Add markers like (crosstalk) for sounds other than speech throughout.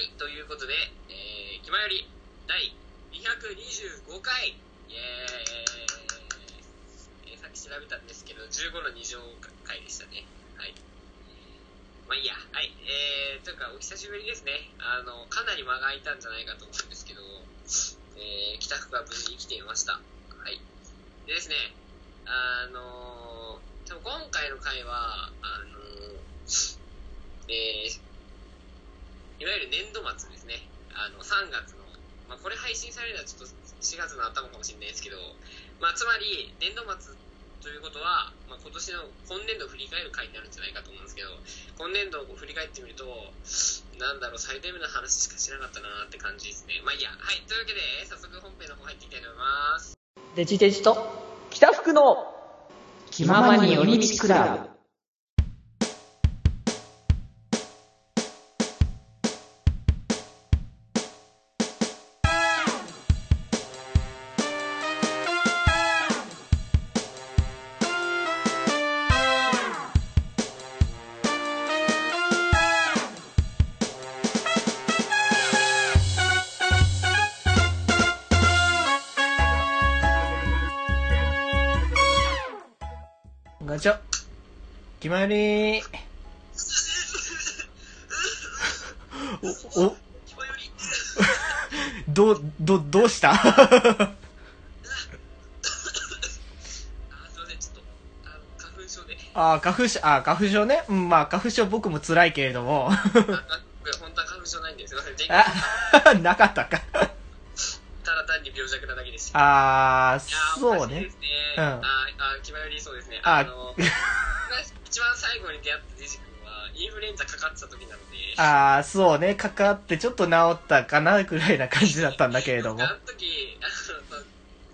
はい、ということで、えー、気まより第225回、イエーイ、えーさっき調べたんですけど、15の2乗回でしたね。はい。まあいいや。はい。えー、というか、お久しぶりですね。あの、かなり間が空いたんじゃないかと思うんですけど、えー、帰宅が無事に来ていました。はい。でですね、あのー、今回の回は、あのー、えー、いわゆる年度末ですね。あの、3月の、まあ、これ配信されるのはちょっと4月の頭かもしれないですけど、まあ、つまり、年度末ということは、まあ、今年の、今年度を振り返る回になるんじゃないかと思うんですけど、今年度を振り返ってみると、なんだろう、最低限の話しかしなかったなって感じですね。まあいいや。はい。というわけで、早速本編の方入っていきたいと思います。デジデジと北福の気ままに寄り道クラブ。まり (laughs) お、お、(laughs) ど、ど、どうした？(laughs) あ、あの、花粉症で。あ、花粉症、あ、花粉症ね？うん、まあ、花粉症僕も辛いけれども。あ、あ僕、本当は花粉症ないんですいません。前回あ、なかったか。ただ単に病弱なだけでした。あー、いやーそうね。ね。うんあーあー、気まよりそうですね。ああの、僕あー、そうね。かかってちょっと治ったかな、ぐらいな感じだったんだけれども (laughs) あ。の時、あの、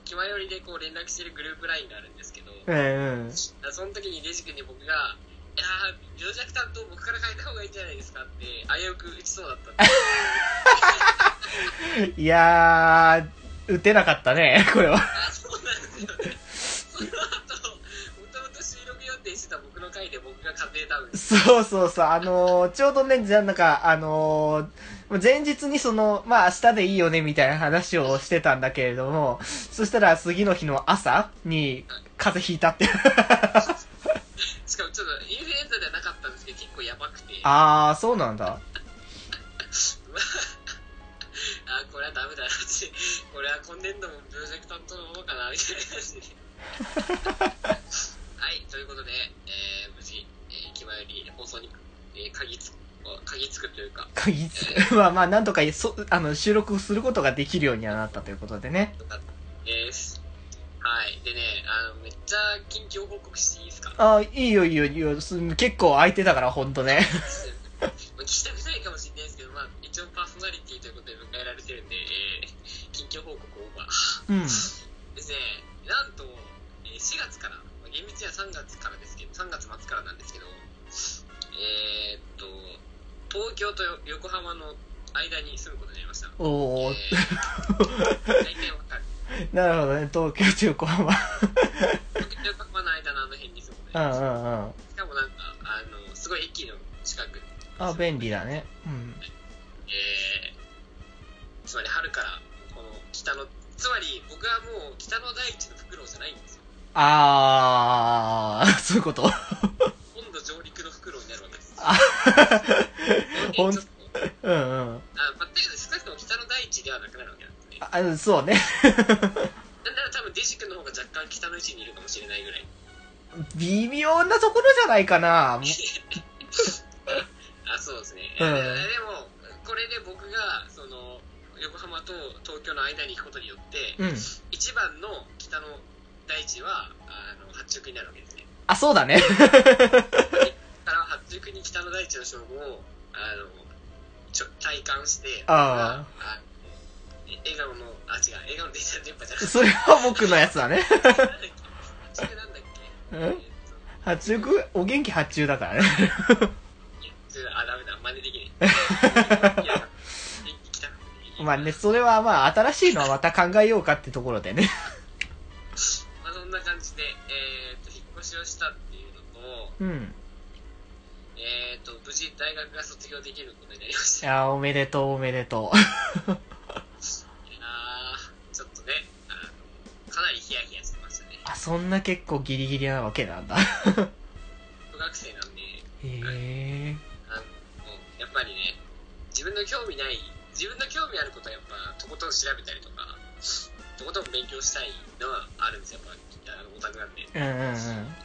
気まよりでこう連絡してるグループ LINE があるんですけど、うんうん。その時にデジ君に僕が、いやー、病弱担当僕から変えた方がいいんじゃないですかって、危うく打ちそうだったんで (laughs) いやー、打てなかったね、これは。あ、そうなんですよね。そうそうそう、あのーちょうどね、じゃあなんか、あのー前日にその、まあ明日でいいよねみたいな話をしてたんだけれども、そしたら次の日の朝に風邪ひいたって。しかもちょっとインフルエンザではなかったんですけど、結構やばくて、あー、そうなんだ。(laughs) あこれはダメだなって、これは今年度も病弱担当のままかな、みたいな感じで。(laughs) はい、ということで、に、えー、鍵つ、鍵つくというか、鍵つく。(laughs) まあまあ、なんとかそ、あの、収録することができるようにはなったということでね。です。はい。でね、あの、めっちゃ近況報告していいですか？あー、いいよいいよいいよ。す結構空いてたから、ほんとね。まあ聞きたくないかもしれないですけど、まあ、一応パーソナリティということで迎えられてるんで、えー、近況報告オーバー。うん。ですね、なんと、えー4月から、まあ厳密には3月からですけど、3月末からなんですけど、えー、っと、東京と横浜の間に住むことになりました。おー。えー。なるほどね、東京中古浜。東京と横浜の間のあの辺に住むことにうなりました。んうんうん。しかもなんか、あの、すごい駅の近く。あ、便利だね。うん。えー、つまり春から、この北の、つまり僕はもう北の大地のフクロウじゃないんですよ。あー、(laughs) そういうこと？あほんうんうん。あ、まあ、だけど少なくとも北の大地ではなくなるわけなんですね。あ、そうね。なんなら多分デジ君の方が若干北の位置にいるかもしれないぐらい。微妙なところじゃないかな。(laughs) あ、そうですね。うんえーでも、これで僕が、その、横浜と東京の間に行くことによって、うん。一番の北の大地は、あの、八直になるわけですね。あ、そうだね。から八直に北の大地の称号を、あの、ちょ体感して、ああえ笑顔の、あ、違う、笑顔の電車電波じゃなくて、それは僕のやつだね。八中なんだっけ？うんえーっと八中、お元気八中だからね。あ、ダメだ、真似できない。いや、まあね、それはまあ、新しいのはまた考えようかってところでね。まあ、そんな感じで、えーっと、引っ越しをしたっていうのと、うん。えっ、と、無事大学が卒業できることになりました。いいやーおめでとうおめでと (laughs) やーちょっとね、あの、かなりヒヤヒヤしてましたね。う。あ、そんな結構ギリギリなわけなんだ。副学生なんで、へえ。あの、やっぱりね、自分の興味ない、自分の興味あることはやっぱ、とことん調べたりとか、とことん勉強したいのはあるんですよ、やっぱ、あのオタクなんで。うんうんうん。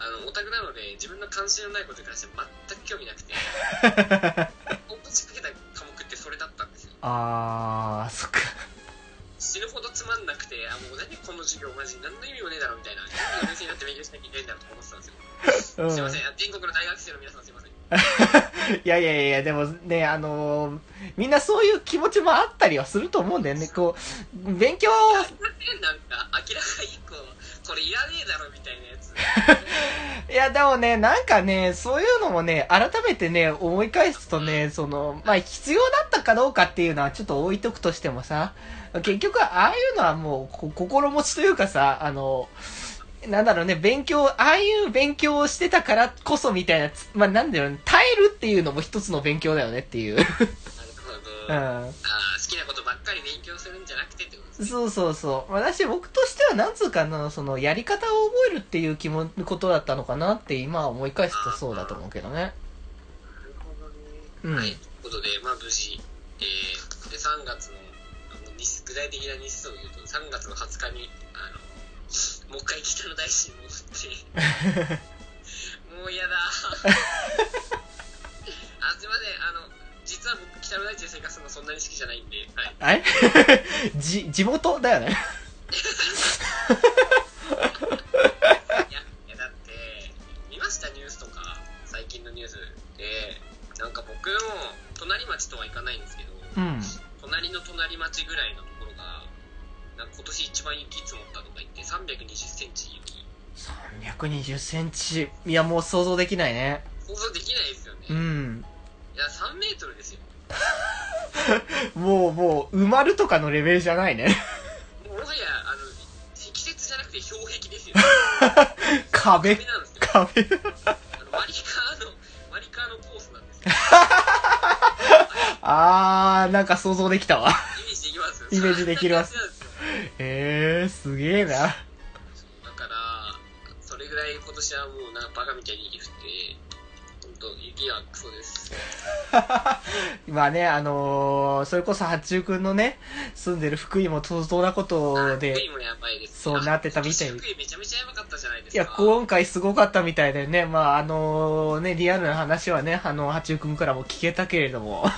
あの、オタクなので、自分の関心のないことに関しては全く興味なくて、本当にかけた科目ってそれだったんですよ。あー、そっか。死ぬほどつまんなくて、あ、もう何この授業マジ何の意味もねえだろみたいな、4年生になって勉強しなきゃいけないんだろうと思ってたんですよ。うん。すいません、全国の大学生の皆さんすいません。いやいやいや、でもね、あのーみんなそういう気持ちもあったりはすると思うんだよね。こう、勉強、なんか、明らかに一個、これいらねえだろみたいなやつ。(laughs) いやでもね、なんかね、そういうのもね、改めてね、思い返すとね、その、まあ、必要だったかどうかっていうのはちょっと置いとくとしてもさ、結局ああいうのはもう、こ心持ちというかさ、あの、なんだろうね、勉強、ああいう勉強をしてたからこそみたいなつ、まあ、なんだろうね、耐えるっていうのも一つの勉強だよねっていう。うあん。ー好きなことばっかり勉強するんじゃなくてってことですね。そうそうそう。私、僕としては、なんつうかな、その、やり方を覚えるっていう気も、ことだったのかなって、今思い返すとそうだと思うけどね。なるほどね。うんはい。ということで、まあ無事、えー、で、3月の、あの日数具体的な日数を言うと、3月の20日に、あの、もう一回北の大師に戻って、(laughs) もう嫌だ (laughs) あ、すいません、あの、実は僕、北の大地で生活するのそんなに好きじゃないんで、はい。あれ (laughs) じ、地元だよね。いや、いやだって、見ました？ニュースとか、最近のニュースで、なんか僕も、隣町とはいかないんですけど、うん。隣の隣町ぐらいのところが、なんか今年一番雪積もったとか言って、320センチ雪。320センチ。いや、もう想像できないね。想像できないですよね。ういん。や、3メートルですよ。(laughs) もう、もう、埋まるとかのレベルじゃないね。もはや、あの、積雪じゃなくて氷壁ですよ。壁 (laughs) 壁、なんですよ。壁。あのマリカーの、マリカーのコースなんですよ。(laughs) あー、なんか想像できたわ。イメージできますイメージできますえー、すげえな。だから、それぐらい今年はもうなんかバカみたいに雪降って、本当雪はクソです。(laughs) まあね、あのー、それこそ八中くんのね、住んでる福井も相当なこと福で井、もやばいです、そうなってたみたい。福井めちゃめちゃやばかったじゃないですいや、か。今回すごかったみたいでね、まあ、あのね、リアルな話はね、あの、八中くんからも聞けたけれども、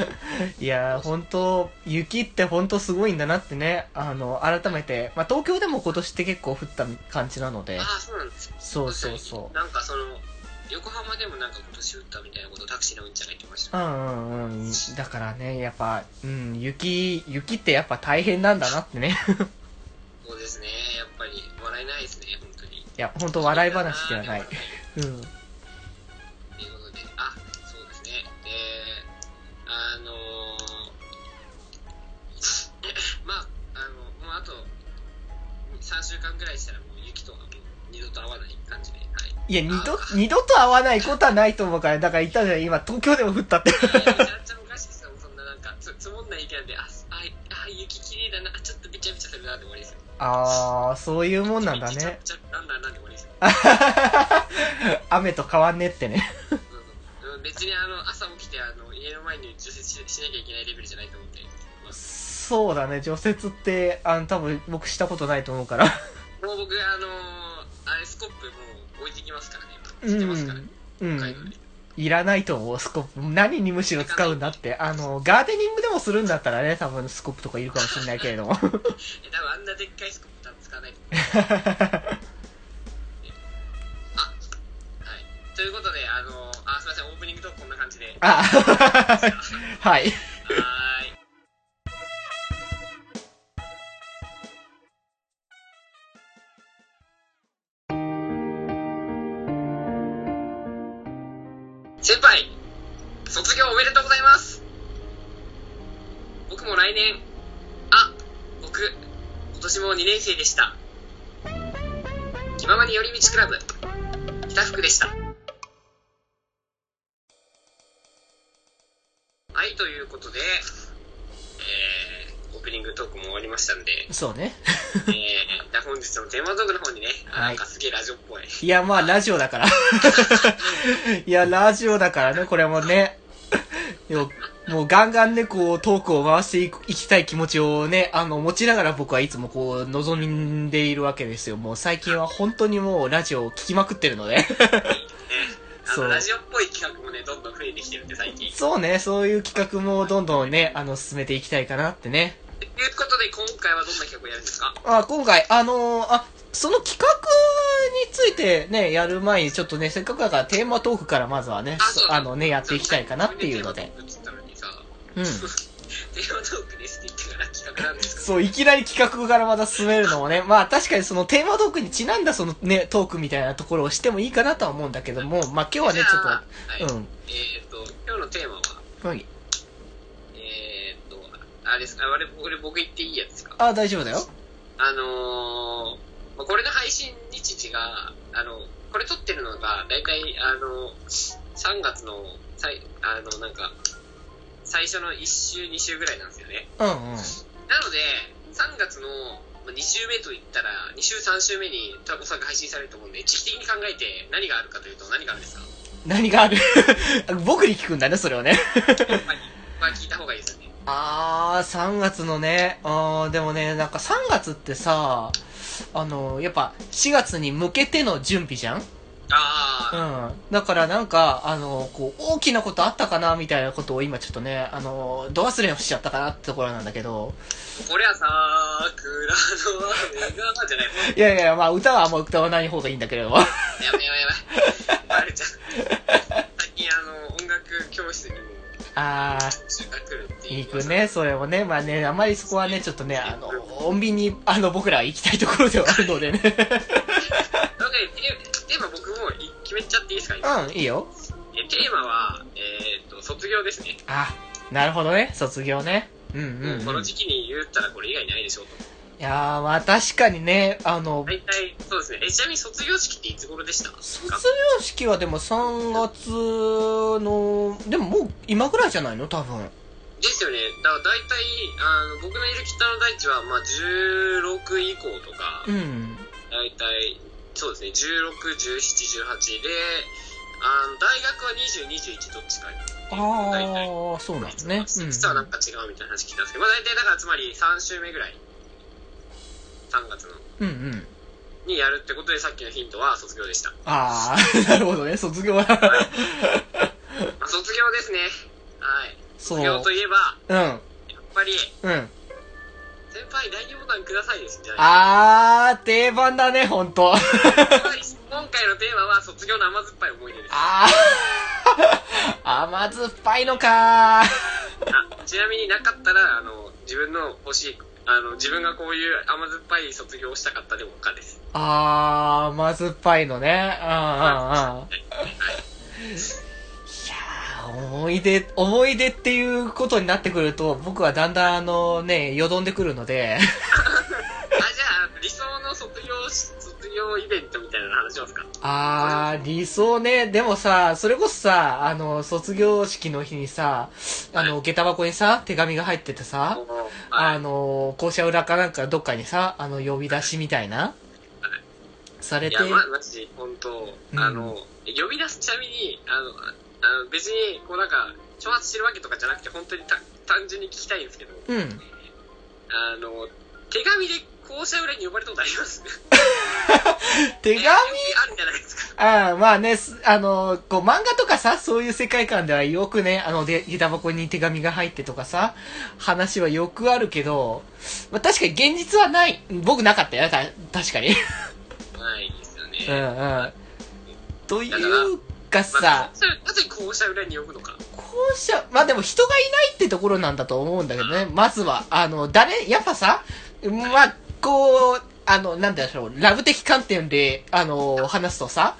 (laughs) いや、本当雪って本当すごいんだなってね、あの、改めて、まあ、東京でも今年って結構降った感じなので。あ、あ、そうなんですよ。そうそうそう。なんかその、横浜でもなんか今年降ったみたいなことをタクシーのうんちゃんが言ってました。うんうんうん。だからね、やっぱ、うん、雪、雪ってやっぱ大変なんだなってね。そうですね。やっぱり笑えないですね、本当に。いや、本当笑い話ではない。うん。ということで、あ、そうですね。で、あのー、(laughs) まあ、あの、もうあと3週間ぐらいしたらもう雪とはもう二度と会わない感じで、はい。いや、二度あ、二度と会わないことはないと思うから、だから言ったじゃん、今、東京でも降ったって。めちゃめちゃおかしいですよ、そんななんか、つ積もんない雪なんで、あ、あ、あ雪綺麗だな、ちょっとべちゃべちゃするなって終わりですよ。あー、そういうもんなんだね。べちゃべちゃなんだなんで終わりですよ。(laughs) 雨と変わんねってね。そうん別にあの、朝起きてあの、家の前に除雪ししなきゃいけないレベルじゃないと思って。そうだね、除雪って、あの、多分僕したことないと思うから。もう僕、あのー、あれ、スコップもますからね。う知ってますからね。ん。うん。いらないと思う、スコップ。何にむしろ使うんだって。あの、ガーデニングでもするんだったらね、多分スコップとかいるかもしれないけれども。(laughs) え、多分あんなでっかいスコップ多分使わないと思う。(laughs) ということで、あのー、あ、すいません、オープニングトークこんな感じで。はあ、はい。先輩、卒業おめでとうございます僕も来年、あ、僕、今年も2年生でした。気ままに寄り道クラブ、北福でした。はい、ということで、えーオープニングトークも終わりましたんで、そうね。えー、じゃあ本日のテーマトークの方にね、あはいなんかすげえラジオっぽい。いや、まあ、ラジオだから。(laughs) いや、ラジオだからね、これもね。よもうガンガンね、こう、トークを回していきたい気持ちをね、あの、持ちながら僕はいつもこう、望んでいるわけですよ。もう最近は本当にもうラジオを聞きまくってるので。そうの、ラジオっぽい企画もね、どんどん増えてきてるんで、最近。そうね、そういう企画もどんどんね、あの、進めていきたいかなってね。ということで、今回はどんな企画をやるんですか？あ、今回、あのーあ、その企画についてね、やる前にちょっとね、せっかくだからテーマトークからまずはね、そうあのね、やっていきたいかなっていうので。。うん。(laughs) テーマトークですって言ってから企画なんですかそう、いきなり企画からまた進めるのもね、(laughs) まあ確かにそのテーマトークにちなんだそのね、トークみたいなところをしてもいいかなとは思うんだけども、まあ今日はね、ちょっと、うん。えっ、と、今日のテーマは、はい。えっ、と、あれですか、あれ、これ僕言っていいやつですか？あ、大丈夫だよ。あのー、まあこれの配信日時が、あの、これ撮ってるのが、だいたい、あの、3月の、さいあの、なんか、最初の1週、2週ぐらいなんですよね。うんうん。なので、3月のまあ2週目といったら、2週、3週目におそらく配信されると思うんで、時期的に考えて何があるかというと何があるんですか？何がある？(laughs) 僕に聞くんだね、それをね。(laughs) まあ聞いた方がいいですよね。あー、3月のね、あー、でもね、なんか3月ってさ、あの、やっぱ4月に向けての準備じゃん？ああ、うん。だからなんか、あの、こう、大きなことあったかな？みたいなことを今ちょっとね、あの、ど忘れをしちゃったかなってところなんだけど、これは桜の雨が、じゃないもん。いやいや、まあ歌はあんま歌わない方がいいんだけれども。やばいやばいやばい。バレちゃう。最近あの、音楽教室にも、あー、集が来る。行く。ね、それもね、まあね、あまりそこはね、ちょっとね、あの、穏便に、あの、僕らは行きたいところではあるのでね。で、テテーマ僕もい決めちゃっていいですか今？うん、いいよ。えテーマは、えっ、と、卒業ですね。あ、なるほどね、卒業ね。うんうん、もうん。いの時期に言ったらこれ以外ないでしょうと。やー、まあ確かにね、あの、大体、そうですね。え、ちなみに卒業式っていつ頃でした？卒業式はでも3月の、でももう今ぐらいじゃないの？多分。ですよね。だから大体、あの、僕のいる北の大地は、まあ、16以降とか、うん。大体、そうですね、16、17、18で、あの、大学は20、21どっちかっていうあ大体。あ、そうなんですね。実はなんか違うみたいな話聞いたんですけど、まあ大体だからつまり3週目ぐらい、3月の、うん。うんうん。にやるってことでさっきのヒントは卒業でした。ああ、(laughs) なるほどね、卒業は。(laughs) まあ、卒業ですね。はい。そう卒業といえば、うん、やっぱり、うん。先輩第2ボタンくださいですんじゃないあー、定番だね、ほんと。今回のテーマは卒業の甘酸っぱい思い出です。あー、甘酸っぱいのかー。あちなみになかったら、あの、自分の欲しい、あの、自分がこういう甘酸っぱい卒業をしたかったでも他です。あー、甘酸っぱいのね。うんうんうん。思い出、思い出っていうことになってくると、僕はだんだんあのね、よどんでくるので、(laughs) あ、じゃあ、理想の卒業し、卒業イベントみたいなの話しますか？あー、理想ね。でもさ、それこそさ、あの、卒業式の日にさ、あの、下駄箱にさ、手紙が入っててさ、ああの、校舎裏かなんかどっかにさ、あの、呼び出しみたいな、されて。いや、、ま、マジ、本当うん。あの、呼び出す、ちなみに、あの、あの別に、こうなんか、挑発してるわけとかじゃなくて、本当にた単純に聞きたいんですけど、うん。あの、手紙で校舎裏に呼ばれたことあります？(laughs) 手紙？あるじゃないですか。ああ、まあね、すあの、こう漫画とかさ、そういう世界観ではよくね、あの、で、下駄箱に手紙が入ってとかさ、話はよくあるけど、まあ確かに現実はない。僕なかったよ、た確かに。ないですよね。うんうん。というかまあさ、それなぜ校舎裏に呼ぶのか。校舎、まあでも人がいないってところなんだと思うんだけどね、まずは。あの、誰、やっぱさ、まあ、こう、あの、なんでしょう、ラブ的観点で、あの、話すとさ。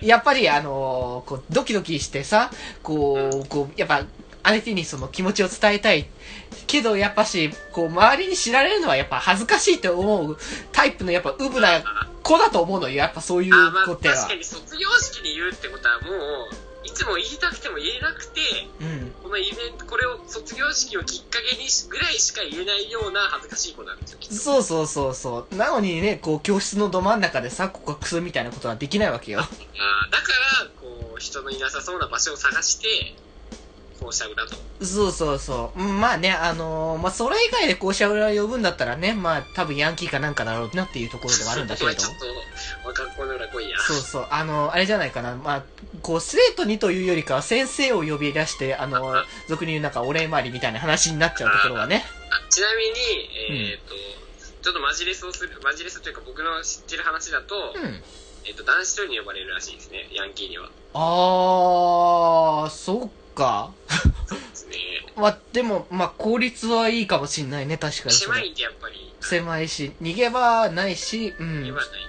やっぱりあのこう、ドキドキしてさ、こう、こう、やっぱ、相手にその気持ちを伝えたい。けど、やっぱし、こう、周りに知られるのはやっぱ恥ずかしいと思うタイプのやっぱ、ウブな子だと思うのよ。やっぱそういう子っては確か。に卒業式に言うってことはもう、いつも言いたくても言えなくて、うん。このイベント、これを卒業式をきっかけにしぐらいしか言えないような恥ずかしい子なんですよ。そうそうそうそう。なのにね、こう、教室のど真ん中でさ、告白するみたいなことはできないわけよ。あーだから、こう、人のいなさそうな場所を探して、校舎裏と。そうそうそう。うんまあね、あのーまあ、それ以外で校舎裏呼ぶんだったらね、まあ、多分ヤンキーかなんかだろうなっていうところではあるんだけれどお前ちょっと、若っ子の裏来いや。そうそう。あの、あれじゃないかな。まあ、こう、生徒にというよりかは先生を呼び出して、あの、俗に言うなんかお礼回りみたいな話になっちゃうところはね。あちなみに、えっ、と、ちょっとマジレスをする、マジレスというか僕の知ってる話だと、うん。えっ、と、男子トイレに呼ばれるらしいですね、ヤンキーには。あー、そっか。ですね。まあ、でも、まあ、効率はいいかもしんないね、確かに。狭いんでやっぱり、狭いし、逃げ場ないし、うん。言わないんでね。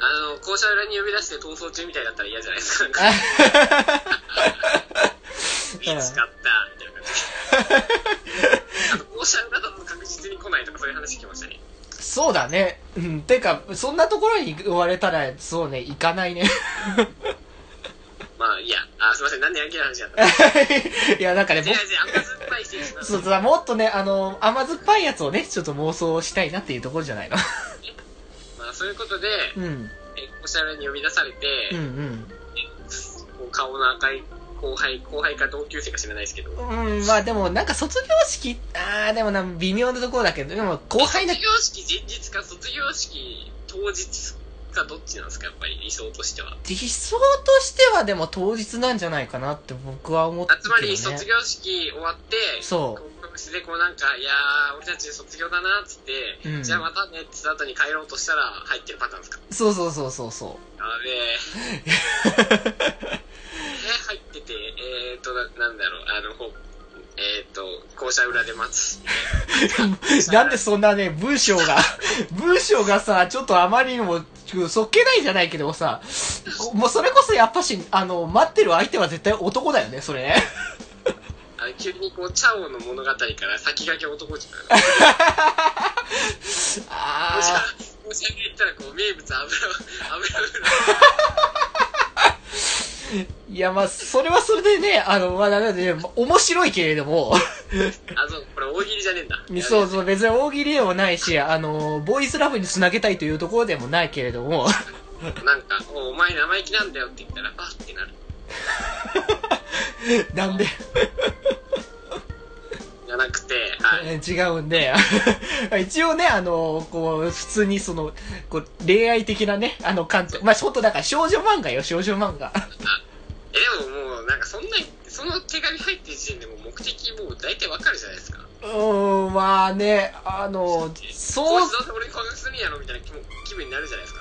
ああの、校舎裏に呼び出して逃走中みたいだったら嫌じゃないですか。(laughs) 見つかった、みたいな感じで。校舎裏だと確実に来ないとかそういう話聞きましたね。そうだね。うん。てか、そんなところに言われたら、そうね、行かないね。まあ、いいや。あ、すいません。なんでヤンキーの話だった (laughs) いや、なんかね、違う違う、甘酸っそうそう、もっとね、あの、甘酸っぱいやつをね、ちょっと妄想したいなっていうところじゃないの？まあ、そういうことで、うん。え校舎裏に呼び出されて、うんこう顔の赤い後輩、後輩か同級生か知らないですけど、うん。うん、まあでも、なんか卒業式、あー、でもな、微妙なところだけど、でも、後輩だ卒業式前日か卒業式当日かどっちなんですか、やっぱり理想としては。理想としてはでも当日なんじゃないかなって僕は思ってね。つまり卒業式終わって、そう告白してこうなんか、いやー、俺たち卒業だなっつって、うんじゃあまたねって後に帰ろうとしたら入ってるパターンですか？そうそうそうそうそやべえ。え、入ってて、えーと、ななんだろう、あの、ほえーと、校舎裏で待つ。う。(laughs) なんでそんなね、文章が、文章がさ、ちょっとあまりにも、そっけないじゃないけどさ、もうそれこそやっぱし、あの、待ってる相手は絶対男だよね、それね。あ急にこう、チャオの物語から先駆け男じゃん。あもしか。もし言ったらこう、名物油、油いや、まあ、それはそれでね、あの、まあ、なんで、面白いけれども、あ、そう、これ大喜利じゃねえんだ。そうそう、別に大喜利でもないし、あの、ボーイズラブにつなげたいというところでもないけれども、なんか、おお前生意気なんだよって言ったら、バッってなる。(laughs) なんで、じゃなくて、はい。えー違うんで、(laughs) 一応ね、あの、こう、普通にその、こう、恋愛的なね、あの、観点、まあ、本当だから少女漫画よ、少女漫画。え、でももう、なんかそんな、その手紙入ってる時点でもう目的もう大体わかるじゃないですか。うーん、まあね、あの、そうこいつ、どうせ俺に告白するんやろみたいな気分になるじゃないですか。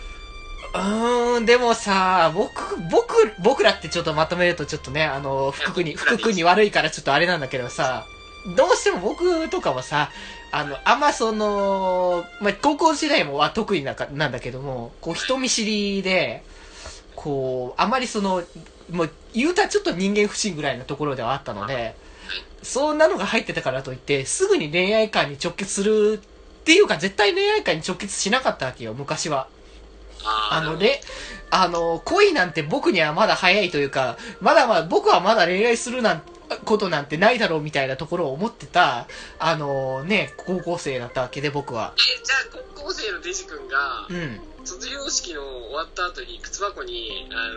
うーん、でもさ、僕、僕、僕らってちょっとまとめるとちょっとね、あの、福君に、福君に悪いからちょっとあれなんだけどさ、どうしても僕とかはさ、あの、あんまその、まあ、高校時代もは得意なかなんだけども、こう、人見知りで、こう、あまりその、もう、言うたらちょっと人間不信ぐらいのところではあったので、そんなのが入ってたからといって、すぐに恋愛観に直結するっていうか、絶対恋愛観に直結しなかったわけよ、昔は。あのね、あの、恋なんて僕にはまだ早いというか、まだまだ、僕はまだ恋愛するなんことなんてないだろうみたいなところを思ってた、あのね、高校生だったわけで僕は。え、じゃあ高校生のデジ君がう、ん。卒業式の終わった後に靴箱に、あ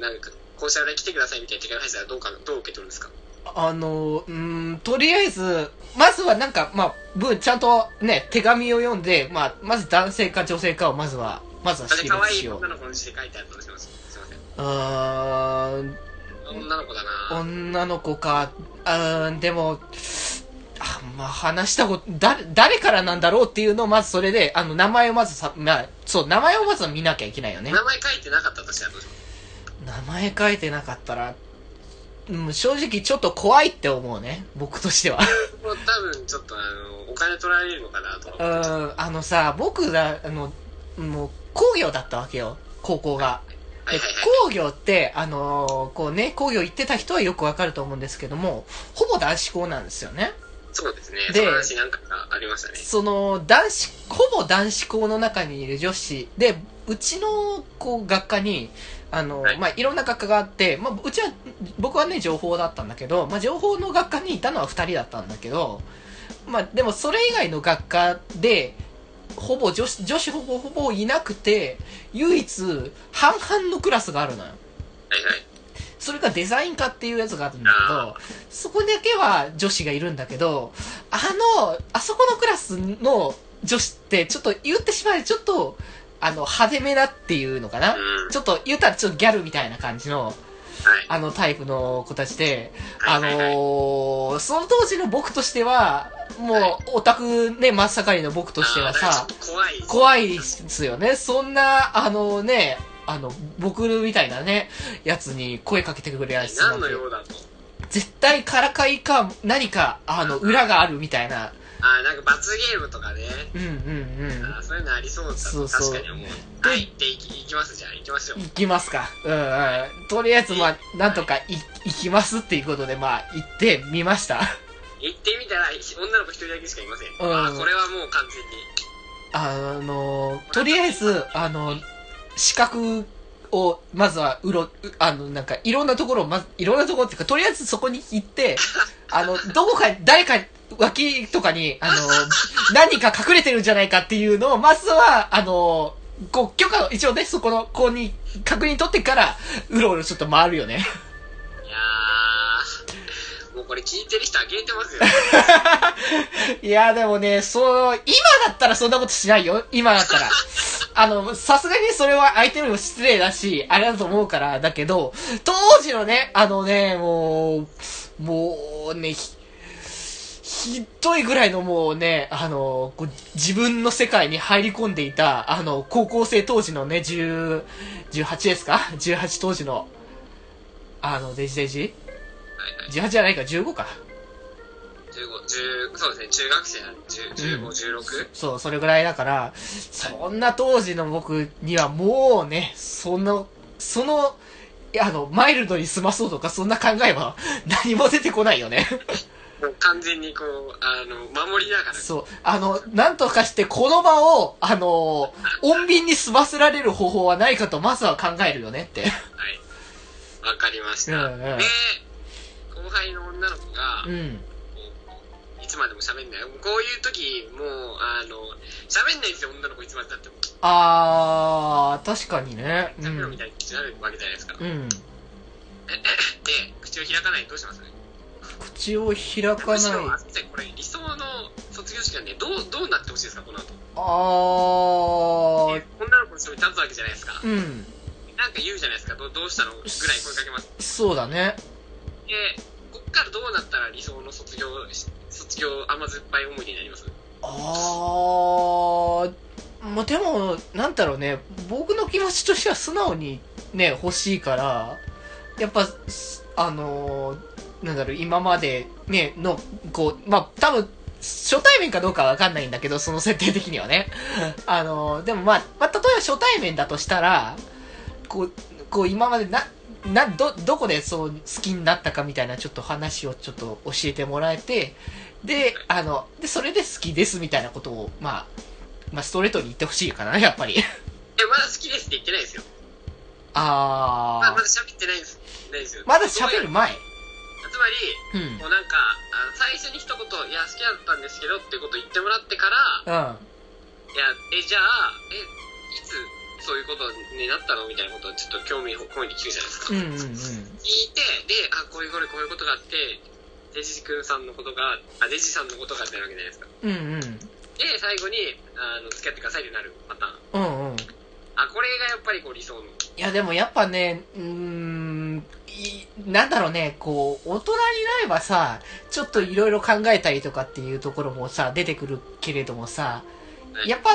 の、なんか、校舎裏に来てくださいみたいな手紙入ってたらどうか、どう受け取るんですか？あの、うーん、とりあえず、まずはなんか、まあ、文、ちゃんとね、手紙を読んで、まあ、まず男性か女性かをまずは、まずは識可愛い別しよう。女の子の字で書いてあるとします。すいません。うーん、女の子だな女の子か、うーん、でも、あまあ、話したこと、誰、誰からなんだろうっていうのをまずそれで、あの、名前をまずさ、まあ、そう、名前をまずは見なきゃいけないよね。名前書いてなかったとしたらどうします名前書いてなかったら、うん、正直ちょっと怖いって思うね。僕としては。(laughs) もう多分ちょっとあの、お金取られるのかなとう。ん、あのさ、僕が、あの、もう、工業だったわけよ。高校が。工業って、あのーこうね、工業行ってた人はよくわかると思うんですけども、ほぼ男子校なんですよね。そうですね。でその話なんかありましたね。その、男子、ほぼ男子校の中にいる女子で、うちの、こう、学科に、あの、はいまあ、いろんな学科があって、まあ、うちは、僕はね、情報だったんだけど、まあ、情報の学科にいたのは二人だったんだけど、まあ、でもそれ以外の学科で、ほぼ女子、女子ほぼほぼいなくて、唯一、半々のクラスがあるのよ。はいはい。それがデザイン科っていうやつがあるんだけど、そこだけは女子がいるんだけど、あの、あそこのクラスの女子って、ちょっと言ってしまえばちょっと、あの、派手めだっていうのかな、うん。ちょっと言ったらちょっとギャルみたいな感じの、はい。あのタイプの子たちで、あのーその当時の僕としては、もう、オタクね、真っ盛りの僕としてはさ、怖い。怖いっすよね。そんな、あのね、あの、僕みたいなね、やつに声かけてくれるやつなんて何の、ようだと。絶対からかいか何か、あの、裏があるみたいな。あー、なんか罰ゲームとかね。うんうんうん。あーそういうのありそうだと確かに思う。はい。で、行きますじゃあ、行きましょう。行きますか。うんうん。とりあえず、まあ、なんとかい行きますっていうことで、まあ、行ってみました。行ってみたら、女の子一人だけしかいません。うんあーこれはもう完全に。あの、とりあえず、あの、資格を、まずは、うろ、うあの、なんか、いろんなところを、まず、いろんなところっていうか、とりあえずそこに行って、(laughs) あの、どこか、誰か、脇とかに、あの、(laughs) 何か隠れてるんじゃないかっていうのを、まずは、あの、こう、許可を、一応ね、そこの、こうに、確認取ってから、うろうろちょっと回るよね。いやー、もうこれ聞いてる人あげてますよ。(laughs) いや、でもね、そう、今だったらそんなことしないよ。今だったら。(laughs) あの、さすがにそれは相手にも失礼だし、あれだと思うから、だけど、当時のね、あのね、もう、もうね、ひ、ひどいぐらいのもうね、あの、こう自分の世界に入り込んでいた、あの、高校生当時のね、10、18ですか ?18 当時の、あの、デジデジ？はいはい。?18 じゃないか、15か。15、10、そうですね、中学生なんで、10 15、16? そう、それぐらいだから、そんな当時の僕にはもうね、その、その、いやあの、マイルドに済まそうとか、そんな考えは何も出てこないよね。もう完全にこう、あの、守りながら。そう。あの、なんとかしてこの場を、あの、穏便に済ませられる方法はないかと、まずは考えるよねって。はい。わかりました。うんうんで、後輩の女の子が、うん。いつまでも喋んない。こういう時、もう、あの、喋んないんですよ、女の子いつまで経っても。あー、確かにね。う喋るみん。たいになるわけじゃないですか。で、うん。口を開かないどうします？口を開かない。これ、理想の卒業式なんで、どう、どうなってほしいですか、この後？あーで、女の子の後ろに立つわけじゃないですか。うん。なんか言うじゃないですか、どどうしたの？ぐらい声かけます。そうだね。で、こっからどうなったら理想の卒業、卒業甘酸っぱい思い出になります？あー、まあ、でも、なんだろうね、僕の気持ちとしては素直にね、欲しいから、やっぱ、すあのーなんだろう、今までね、の、こう、まあ、多分、初対面かどうかはわかんないんだけど、その設定的にはね。あのーでもまあ、まあ、例えば初対面だとしたら、こう、こう今までな、な、ど、どこでそう好きになったかみたいなちょっと話をちょっと教えてもらえて、で、あの、で、それで好きですみたいなことを、まあ、まあ、ストレートに言ってほしいかな、やっぱり。え、まだ好きですって言ってないですよ。まあだまだ喋ってないです。ないですよ。ー、まだ喋る前？つまり、うん。もうなんか、あの最初に一言、いや、好きだったんですけどってこと言ってもらってから、うん。いや、え、じゃあ、え、いつそういうことになったのみたいなことをちょっと興味を込めて聞くじゃないですか。うんうんうん。聞いて、で、あ、こういうこれこういうことがあって、デジ君さんのことが、あ、デジさんのことがってなるわけじゃないですか。うんうん。で、最後に、あの、付き合ってくださいってなるパターン。うんうん。あ、これがやっぱりこう理想の。いや、でもやっぱね、うーん、いなんだろうね、こう、大人になればさ、ちょっといろいろ考えたりとかっていうところもさ、出てくるけれどもさ、はいやっぱ、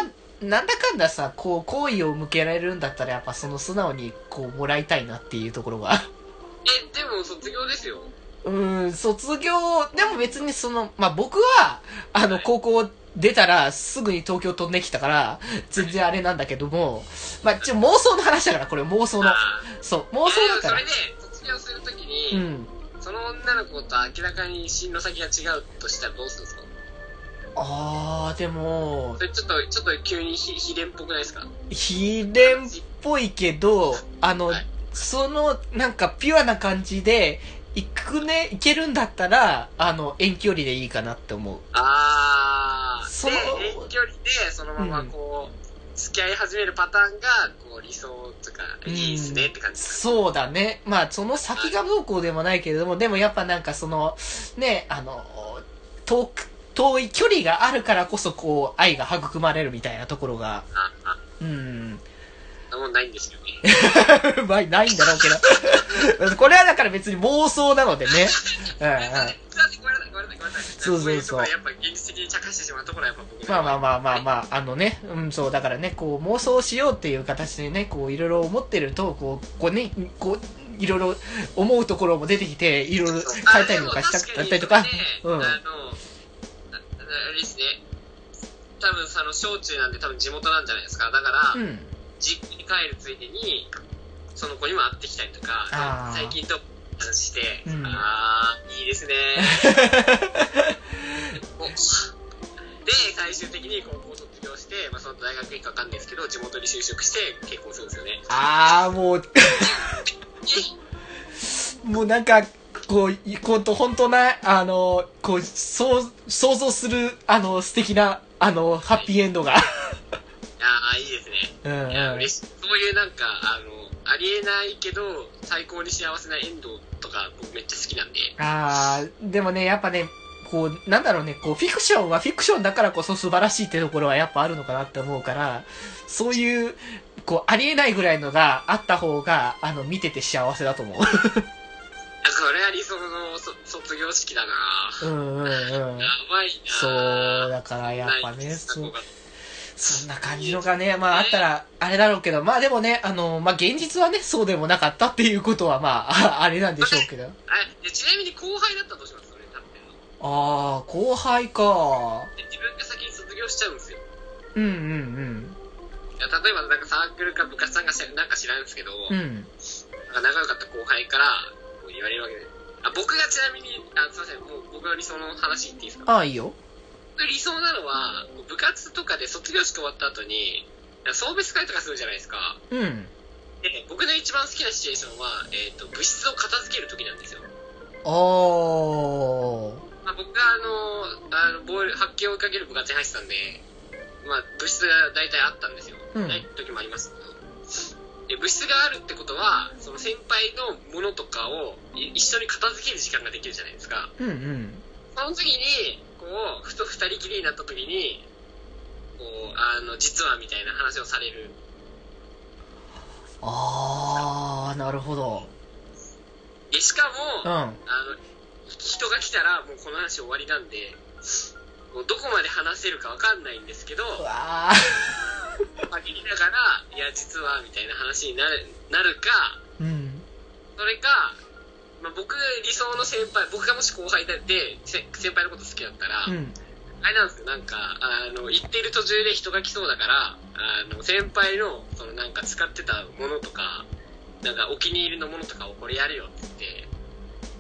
なんだかんださ、こう、好意を向けられるんだったら、やっぱその素直に、こう、もらいたいなっていうところが。え、でも卒業ですよ。うーん、卒業、でも別にその、まあ、僕は、あの、高校出たらすぐに東京飛んできたから、全然あれなんだけども、まあ、ちょ、妄想の話だから、これ妄想の。あそう、ー妄想だからそれ。で、卒業するときうに、ん。その女の子と明らかに進路先が違うとしたらどうするんですか？あー、でもそ、れちょっと、ちょっと急にひ秘伝っぽくないですか？秘伝っぽいけど、あの、はいその、なんか、ピュアな感じで、行くね、行けるんだったら、あの、遠距離でいいかなって思う。あー。そので、遠距離で、そのままこう、付き合い始めるパターンが、こう、理想とか、いいですねって感じですか、そうだね。まあ、その先がどうこうでもないけれども、でもやっぱなんかその、ね、あの、遠く、遠い距離があるからこそ、こう、愛が育まれるみたいなところが、うん。そんなもんないんですよね。(laughs) まあ、ないんだろうけど。(laughs) これはだから別に妄想なのでね。うんうん。そうそうそうやっぱ現実的に茶化してしまうところはやっぱ僕まあまあまあまああ。まあ、あのね、うん、そう、だからね、こう、妄想しようっていう形でね、こう、いろいろ思ってると、こう、こうね、こう、いろいろ思うところも出てきて、いろいろ変えたりとかしたかったりとか、うん。うん。あの、ああれですね。多分その小中なんで多分地元なんじゃないですか。だから、うん。実家に帰るついでに、その子にも会ってきたりとか最近と話して、うんあー、いいですね。お (laughs) で、最終的に高校卒業して、まあ、その後大学行くかわかんないですけど、地元に就職して結婚するんですよね。あー、もう、(laughs) もうなんか、こう、いこうと、本当な、あの、こう、そう、想像する、あの、素敵な、あの、ハッピーエンドが。あー、いいですね。うんいや、うん。嬉しい。そういうなんか、あの、ありえないけど、最高に幸せなエンドとか、僕めっちゃ好きなんで。あー、でもね、やっぱね、こう、なんだろうね、こう、フィクションはフィクションだからこそ素晴らしいってところはやっぱあるのかなって思うから、そういう、こう、ありえないぐらいのがあった方が、あの、見てて幸せだと思う。あそれは理想のそ卒業式だなうんうんうんや。ばいなそう、だからやっぱね、そう、そんな感じのがね、まああったら、あれだろうけど、まあでもね、あの、まあ現実はね、そうでもなかったっていうことは、まあ、あ (laughs) あれなんでしょうけど。ちなみに後輩だったらどうしますそれ立ってんのああ、後輩か。で自分が先に卒業しちゃうんですよ。うんうんいや例えばなんかサークルか部活さんがしなんか知らんですけど、うん。うん。なんか仲良かった後輩から言われるわけで。あ僕がちなみに、あすいません、もう僕の理想の話言っていいですか？ああ、いいよ。僕理想なのは、部活とかで卒業式終わった後に、送別会とかするじゃないですか。うん。で、僕の一番好きなシチュエーションは、えっ、と、部室を片付ける時なんですよ。あー。まあ、僕があの、あの、ボール、発揮を追いかける部活に入ってたんで、まあ、部室が大体あったんですよ。うんない時もありますけど。で、部室があるってことは、その先輩のものとかをい一緒に片付ける時間ができるじゃないですか。うんうん。その時に、こう、ふと二人きりになった時に、こう、あの、実はみたいな話をされる。あー、なるほど。で、しかも、うん。あの、人が来たらもうこの話終わりなんで、もうどこまで話せるかわかんないんですけど、うわ限りながら、いや、実は、みたいな話になる、なるか、ー。うん。それか、まあ、僕、理想の先輩、僕がもし後輩で、せ先輩のこと好きだったら、うん。あれなんですよ、なんか、あの、行ってる途中で人が来そうだから、あの、先輩の、そのなんか使ってたものとか、なんかお気に入りのものとかをこれやるよって言って、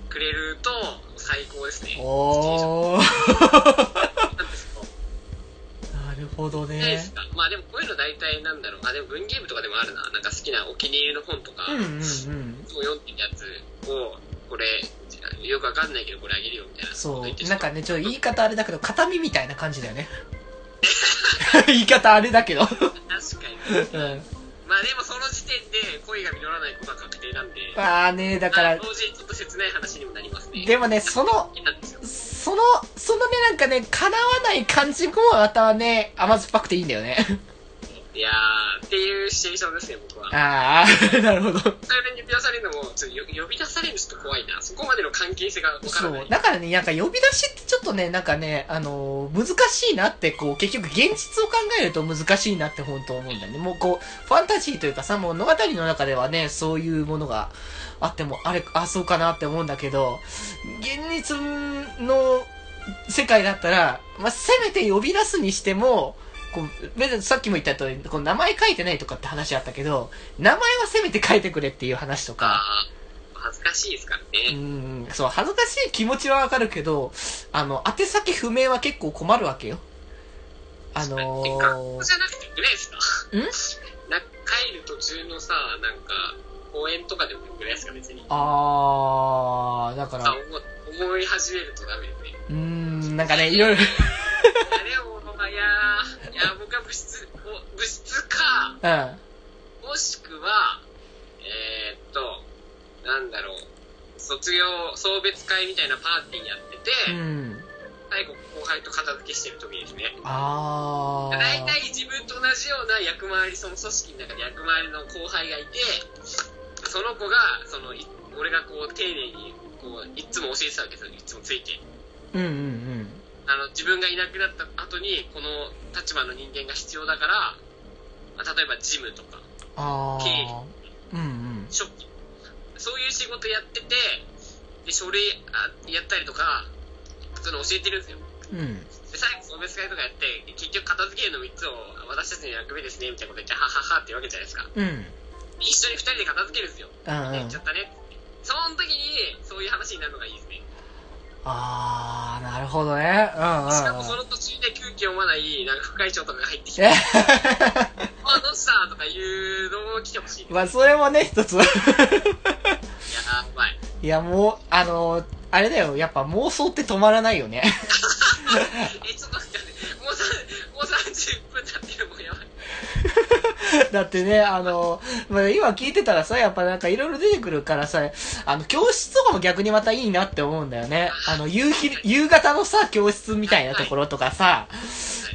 くれると、最高ですね。おー。なるほどねないです。か？まあでもこういうの大体なんだろう。あ、でも文芸部とかでもあるな。なんか好きなお気に入りの本とか、うんうんうん。そう読んでるやつを、これ、よくわかんないけどこれあげるよみたいな。そう。なんかね、ちょっと言い方あれだけど、形見みたいな感じだよね。(laughs) 言い方あれだけど。確かに。(laughs) うん。まあでもその時点で恋が実らないことは確定なんで、まあね、だから、同時にちょっと切ない話にもなりますね。でもね、その。その、そのね、なんかね、叶わない感じもまたね、甘酸っぱくていいんだよね。いやー、っていうシチュエーションですね、僕は。ああ、(laughs) なるほど。それに呼び出されるのも、ちょっとよ呼び出されるのちょっと怖いな。そこまでの関係性がわからない。。そうだからね、なんか呼び出しってちょっとね、なんかね、あのー難しいなって、こう、結局現実を考えると難しいなって本当思うんだよね。もうこう、ファンタジーというかさ、物語の中ではね、そういうものがあっても、あれ、あ、そうかなって思うんだけど、現実の世界だったら、まあ、せめて呼び出すにしても、こう、別にさっきも言った通り、こう名前書いてないとかって話あったけど、名前はせめて書いてくれっていう話とか、ああ、恥ずかしいですからうね。ん、そう、恥ずかしい気持ちはわかるけど、あの、宛先不明は結構困るわけよ。あのえ、学校じゃなくてよくないですか？ん？な帰る途中のさ、なんか、公園とかでもよくないですか、別に。あー、だかあら、思思い始めるとダメですね。うーん、なんかね、いろいろ、いや、でも、いやー、いや、僕は物質、お物質か、うん。もしくは、えー、っと、なんだろう、卒業、送別会みたいなパーティーやってて、うん。最後後輩と片付けしてる時ですね。あー。大体自分と同じような役回り、その組織の中で役回りの後輩がいて、その子が、その、い俺がこう、丁寧に、こう、いつも教えてたわけですよ。いつもついて。うんうんうん。あの、自分がいなくなった後に、この立場の人間が必要だから、まあ例えばジムとか、あ経ー。うんうん。そういう仕事やってて、で、書類あやったりとか、その教えてるんですよ。うん。で、最後、送別会とかやって、結局片付けるの3つを私たちの役目ですね、みたいなこと言って、はははって言うわけじゃないですか。うん。一緒に2人で片付けるんですよ。うんうんやっちゃ。ったね。その時に、そういう話になるのがいいですね。あー、なるほどね。うんうん。しかもその途中で空気読まない、なんか副会長とかが入ってきて、え？(laughs) あ、どうした？とか言うのを来てほしい。まあ、それもね、一つ。やばい。いや、もう、あの、あれだよ、やっぱ妄想って止まらないよね。(laughs) (laughs) え、ちょっと (laughs) だってね、あの、まあ、今聞いてたらさ、やっぱなんかいろいろ出てくるからさ、あの、教室とかも逆にまたいいなって思うんだよね。あの、夕日、夕方のさ、教室みたいなところとかさ、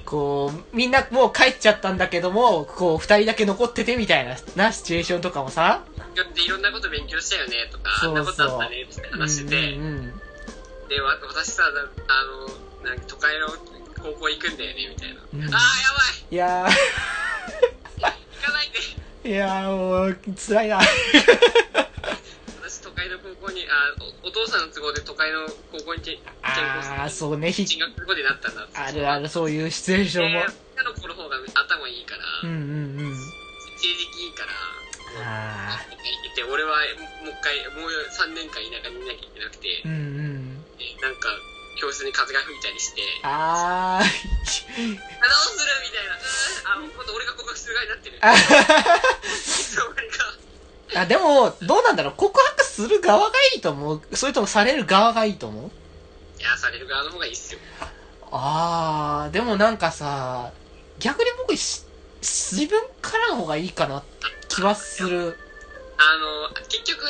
こう、みんなもう帰っちゃったんだけども、こう、二人だけ残っててみたいな、な、シチュエーションとかもさ、で、いろんなこと勉強したよね、とか、そうそう。あんなことあったね、って話してて、うんうん。で、わ私さ、なあの、なんか都会の高校行くんだよね、みたいな。うん。あいやー、やばい。行 (laughs) かないでー、いやーもう、辛いな。私、都会の高校に、あお、お父さんの都合で都会の高校に転転校あー、そうね、ひ進学することになったんだあるある、そういうシチュエーションも。で女の子の方が頭いいから、うんうんうん。成績いいから、あいて、俺はもう一回、もう3年間田舎にいなきゃいけなくてー、、うんうん。でなんか、教室に風が吹いたりして、あー、あどうするみたいな。うーんあ、(laughs) 今度俺が告白する側になってる。あでも、どうなんだろう告白する側がいいと思う？それともされる側がいいと思う？いや、される側の方がいいっすよ。あー、でもなんかさ、逆に僕し、自分からの方がいいかな気はする。あの、結局、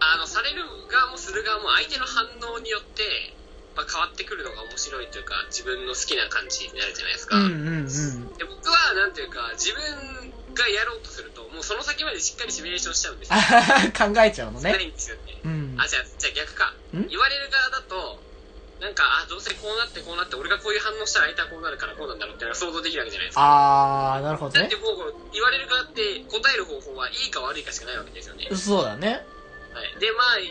あの、される側もする側も相手の反応によって、まあ、変わってくるのが面白いというか、自分の好きな感じになるじゃないですか。うんうんうん。で僕は、なんていうか、自分がやろうとすると、もうその先までしっかりシミュレーションしちゃうんですよ。考えちゃうのないね。んですよね。うん。あ、じゃあ、じゃあ逆か。ん？言われる側だと、なんか、あ、どうせこうなってこうなって、俺がこういう反応したら相手はこうなるからこうなんだろうって想像できるわけじゃないですか。あー、なるほどねだって。もう、言われる側って答える方法はいいか悪いかしかないわけですよね。そうだね。はい。で、まあ、い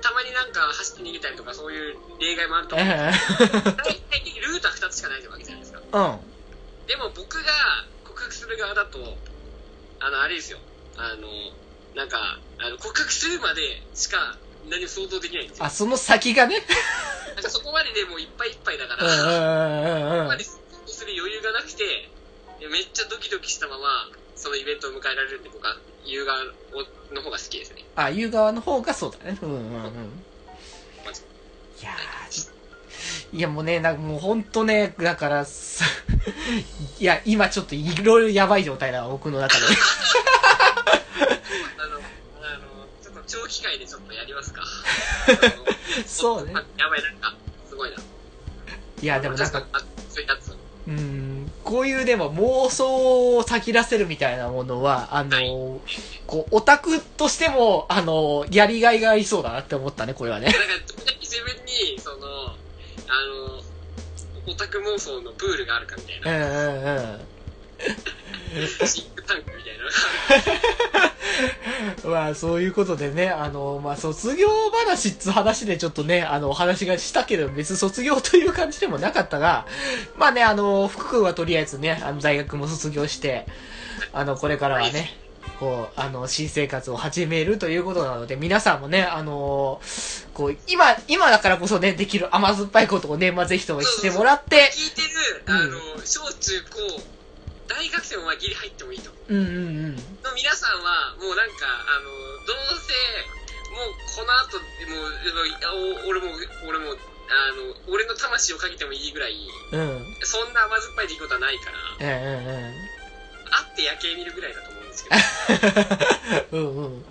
たまになんか走って逃げたりとかそういう例外もあると思うんえですけど、大体ルートは2つしかないわけじゃないですか。えうん。でも僕が告白する側だと、あの、あれですよ。あの、なんか、あの告白するまでしか何も想像できないんですよ。あ、その先がね。なんかそこまででもういっぱいいっぱいだから、うんうんそこまで想像する余裕がなくて、でめっちゃドキドキしたまま、そのイベントを迎えられるんで僕は言う側の方が好きですね。あ、言う側の方がそうだね。うんうんうん。いやー、いやもうね、なんかもうほんとね、だから、さ (laughs) いや、今ちょっといろいろやばい状態だわ、僕の中で。あの、あの、ちょっと長期会でちょっとやりますか。(laughs) そうねあやばい、なんか、すごいな。いや、でもなんか、あそういうやつ。うん、こういうでも妄想を先出せるみたいなものは、あの、こう、オタクとしても、あの、やりがいがありそうだなって思ったね、これはね。なんか、時々自分に、その、あの、オタク妄想のプールがあるかみたいうんな、うんうん。シンクタンクみたいなのがある。(laughs) (laughs) まあ、そういうことでね、あの、まあ、卒業話っつう話でちょっとね、あの、お話がしたけど、別に卒業という感じでもなかったが、まあね、あの、福君はとりあえずね、あの、大学も卒業して、あの、これからはね、こう、あの、新生活を始めるということなので、皆さんもね、あのこう、今、今だからこそね、できる甘酸っぱいことをね、まあ、ぜひともしてもらって、聞いてる、あの、小中高、大学生もまあギリ入ってもいいと。うんうんうん。の皆さんは、もうなんか、あの、どうせ、もうこの後、もう、お俺も、俺も、あの、俺の魂をかけてもいいぐらい、うん。そんな甘酸っぱい出来事はないから、うんうんうん。会って夜景見るぐらいだと思うんですけど、(laughs) うんうん。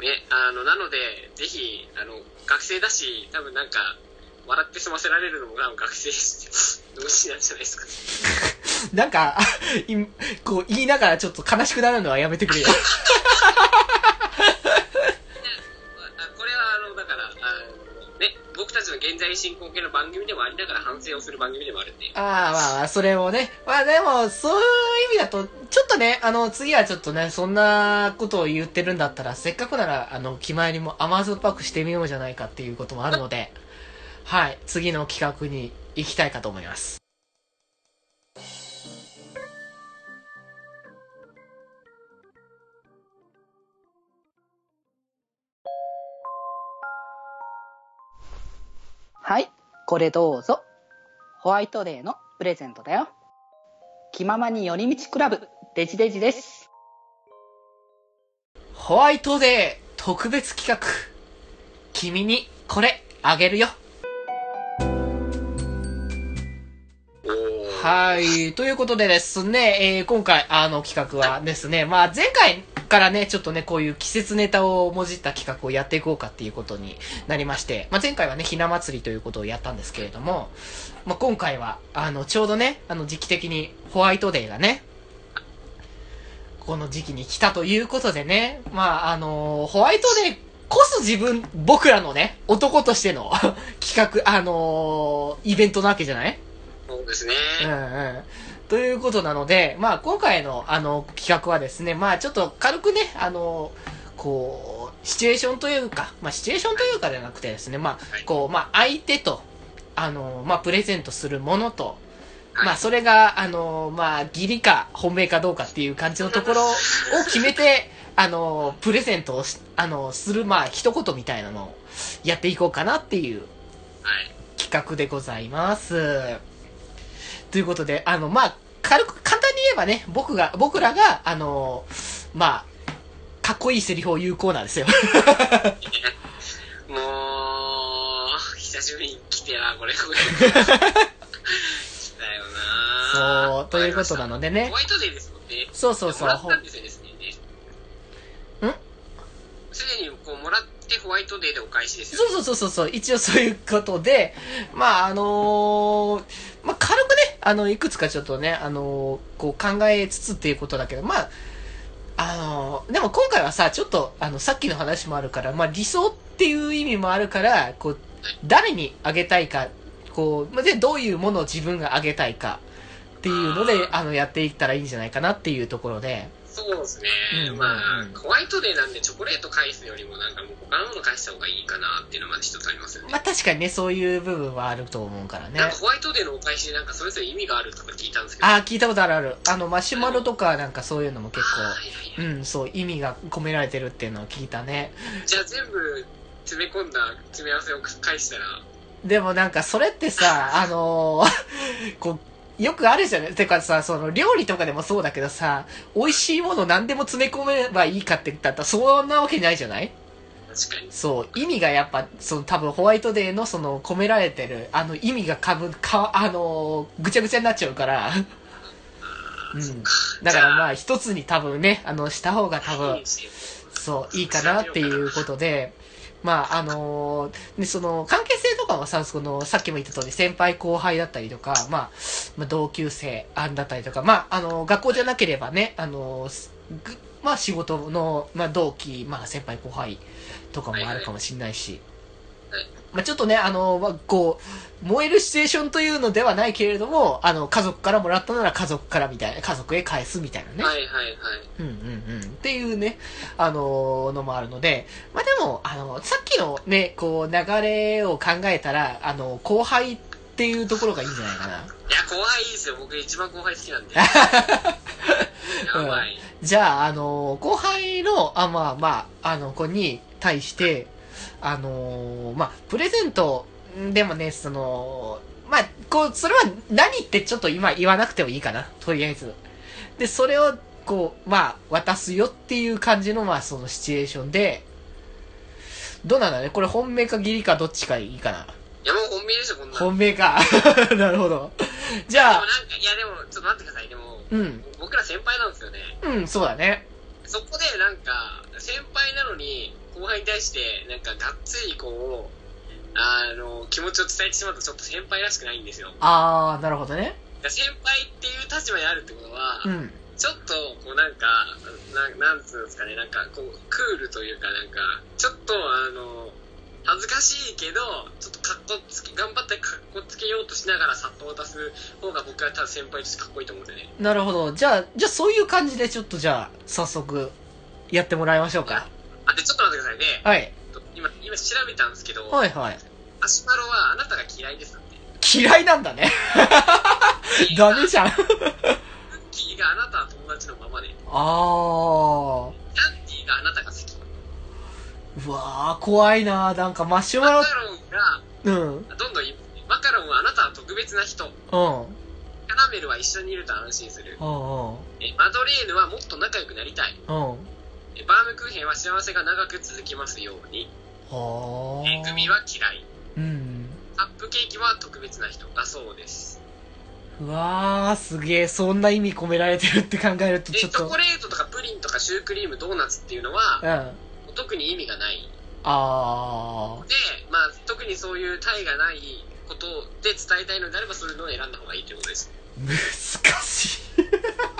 ね、あの、なので、ぜひ、あの、学生だし、多分なんか、笑って済ませられるのも多分学生同士なんじゃないですか。(laughs) なんか、いこう言いながらちょっと悲しくなるのはやめてくれよ。あこれはあのだからあの、ね、僕たちの現在進行形の番組でもありながら反省をする番組でもあるんでああ、まあまあ、それもね。まあでも、そういう意味だと、ちょっとね、あの、次はちょっとね、そんなことを言ってるんだったら、せっかくなら、あの、気前にも甘酸っぱくしてみようじゃないかっていうこともあるので、はい、次の企画に行きたいかと思います。はい、これどうぞ。ホワイトデーのプレゼントだよ。気ままに寄り道クラブ、デジデジです。ホワイトデー特別企画。君にこれあげるよ。はい。ということでですね、えー今回、あの企画はですね、まあ前回からね、ちょっとね、こういう季節ネタをもじった企画をやっていこうかっていうことになりまして、まあ前回はね、ひな祭りということをやったんですけれども、まあ今回は、あの、ちょうどね、あの時期的にホワイトデーがね、この時期に来たということでね、まああのホワイトデーこそ自分、僕らのね、男としての (laughs) 企画、あのイベントなわけじゃないそうですね、うんうん。ということなので、まあ今回のあの企画はですね、まあちょっと軽くね、あの、こう、シチュエーションというか、まあシチュエーションというかじゃなくてですね、まはいあこう、まあ相手と、あの、まあプレゼントするものと、はいまあそれが、あの、まあ義理か本命かどうかっていう感じのところを決めて、あの、プレゼントをし、あの、する、まあ一言みたいなのをやっていこうかなっていうはい。企画でございます。ということで、あの、まあ、軽く、簡単に言えばね、僕が、僕らが、あの、まあ、かっこいいセリフを言うコーナーですよ。(laughs) もう、久しぶりに来てな、これ。来たよなそう、ということなのでねホ。ワイトデーですもんね。そうそうそうもらったんですよね、すでにね。ん？すでにこう、もらってホワイトデーでお返しですよそうそうそうそうそう、一応そういうことで、まあ、あのーまあ、の、いくつかちょっとね、あのーこう考えつつっていうことだけど、まあ、あのーでも今回はさ、ちょっと、あの、さっきの話もあるから、まあ、理想っていう意味もあるから、こう、誰にあげたいか、こう、まあで、どういうものを自分があげたいかっていうので、あの、やっていったらいいんじゃないかなっていうところで、そうですね。うんまうんあ、ホワイトデーなんでチョコレート返すよりもなんかもう他のもの返した方がいいかなっていうのがまず一つありますよね。まあ、確かにね、そういう部分はあると思うからね。なんかホワイトデーのお返しでなんかそれぞれ意味があるとか聞いたんですけど。ああ、聞いたことあるある。あの、マシュマロとかなんかそういうのも結構、うん、そう、意味が込められてるっていうのを聞いたね。じゃあ全部詰め込んだ詰め合わせを返したら、でもなんかそれってさ、あのーこう、よくあるじゃないてかさ、その料理とかでもそうだけどさ、美味しいもの何でも詰め込めばいいかって言ったらそんなわけないじゃない？そう、意味がやっぱ、その多分ホワイトデーのその込められてる、あの意味がかぶ、か、あのーぐちゃぐちゃになっちゃうから、うん。だからまあ一つに多分ね、あの、した方が多分そう、いいかなっていうことで、まあ、あのーで、その、関係性とかはさ、その、さっきも言った通り、先輩後輩だったりとか、まあ、まあ、同級生あだったりとか、まあ、あの学校じゃなければね、あのーまあ、仕事の、まあ、同期、まあ、先輩後輩とかもあるかもしれないし、はい。まあ、ちょっとね、あのまあ、こう、燃えるシチュエーションというのではないけれども、あの、家族からもらったなら家族からみたいな、家族へ返すみたいなね。はいはいはい。うんうんうん。っていうね、あのーのもあるので、まあでも、あの、さっきのね、こう、流れを考えたら、あの、後輩っていうところがいいんじゃないかな。いや、後輩いいですよ。僕一番後輩好きなんで。(laughs) やばい。じゃあ、あの、後輩の、あ、まあまあ、あの子に対して、あの、まあ、プレゼント、んでもね、その、まあ、こう、それは何ってちょっと今言わなくてもいいかな、とりあえず。で、それを、こう、まあ、渡すよっていう感じの、まあ、そのシチュエーションで、どうなんだねこれ本命か義理かどっちがいいかな。いやもう本命でしょ、こんなの。本命か。(laughs) なるほど。じゃあでもなん、か、いやでも、ちょっと待ってください。でも、うん。僕ら先輩なんですよね。うん、そうだね。そこでなんか、先輩なのに、後輩に対して、なんか、がっつりこう、あの、気持ちを伝えてしまうとちょっと先輩らしくないんですよ。あー、なるほどね。先輩っていう立場にあるってことは、うん。ちょっと、こうなんか、ななんつうんですかね、なんか、こう、クールというか、なんか、ちょっと、あの、恥ずかしいけど、ちょっとかっこつけ、頑張ってかっこつけようとしながらさっと渡す方が僕は多分先輩としてかっこいいと思うんでね。なるほど。じゃあ、じゃあそういう感じでちょっとじゃあ、早速、やってもらいましょうか。あ、で、ちょっと待ってくださいね。はい。今、今調べたんですけど、はいはい。アシュマロはあなたが嫌いですって。嫌いなんだね。(laughs) ダメじゃん。あクッキーがあなたは友達のままで、キー。ャンディーがあなたが好き。うわー、怖いななんかマシュマロマカ、ロンが、うん。うん。どんどんマカロンはあなたは特別な人。キャラメルは一緒にいると安心する。うん。うん。えマドレーヌはもっと仲良くなりたい。うん。えバームクーヘンは幸せが長く続きますように。はえグミは嫌い。うん。カップケーキは特別な人だそうです。うわー、すげえ、そんな意味込められてるって考えるとで、ちょっと。チョコレートとかプリンとかシュークリーム、ドーナツっていうのはうん。、あ特に意味がない。ー。で、まあ、特にそういう体がないことで伝えたいのであれば、そういうのを選んだ方がいいということです。難しい。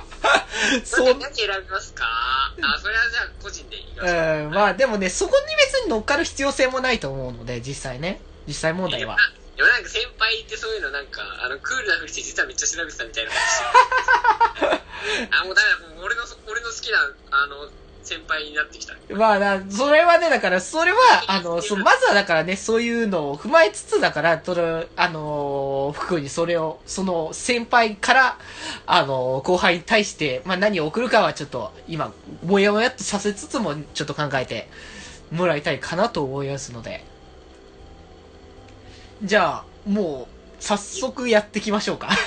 そ (laughs) そう何選びますか？あ、それはじゃあ個人でいきましょう。うん、まあでもね、そこに別に乗っかる必要性もないと思うので、実際ね。実際問題は。でもなんか先輩ってそういうのなんか、あの、クールなふりして実はめっちゃ調べてたみたいな感じ (laughs) あ、もうだからもう俺の、俺の好きな、あの、先輩になってきた。まあな、それはね、だから、それは、あの、(laughs) そう、まずはだからね、そういうのを踏まえつつだから、それ、あの、福にそれを、その先輩から、あの、後輩に対して、まあ何を送るかはちょっと、今、もやもやっとさせつつも、ちょっと考えてもらいたいかなと思いますので。じゃあ、もう、早速やっていきましょうか。(laughs)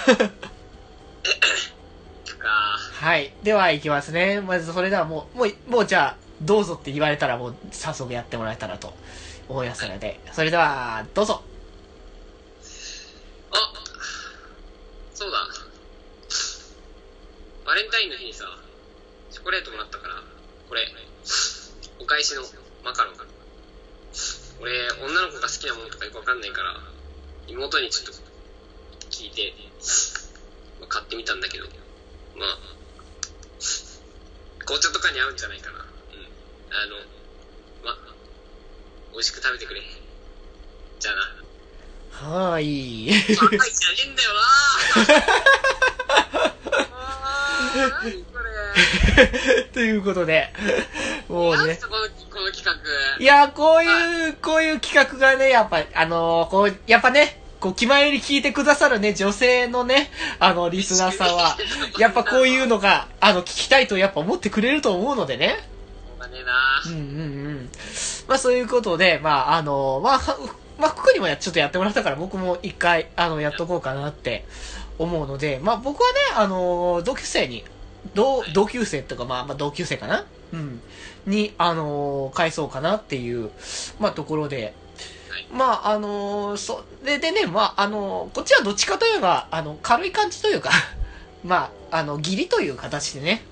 か、はい。では、いきますね。まず、それではもう、もう、もうじゃあ、どうぞって言われたら、もう、早速やってもらえたらと思いますので、それでは、どうぞ。あ、そうだ。バレンタインの日にさ、チョコレートもらったから、これ、お返しのマカロン。俺、女の子が好きなものとかよくわかんないから、妹にちょっと聞いて、まあ買ってみたんだけど、まあ、紅茶とかに合うんじゃないかな。うん。あの、まあ、美味しく食べてくれ。じゃあな。はーい。高いじゃねえんだよなあー何これ (laughs) ということで、もうね。このこの企画いや、こういう、こういう企画がね、やっぱ、あのーこう、やっぱね、こう、気前より聞いてくださるね、女性のね、あの、リスナーさんは、(laughs) やっぱこういうのが、あの、聞きたいとやっぱ思ってくれると思うのでね。うんうんうん。まあそういうことで、まああの、まあ、はまあ、服にもやちょっとやってもらったから僕も一回、あの、やっとこうかなって思うので、まあ僕はね、あの、同級生に、同、同級生とか、まあ、まあ同級生かな？うん。に、あの、返そうかなっていう、まあところで、はいまああの、そ、で、でね、まああの、こっちはどっちかといえば、あの、軽い感じというか、(laughs) まあ、あの、義理という形でね、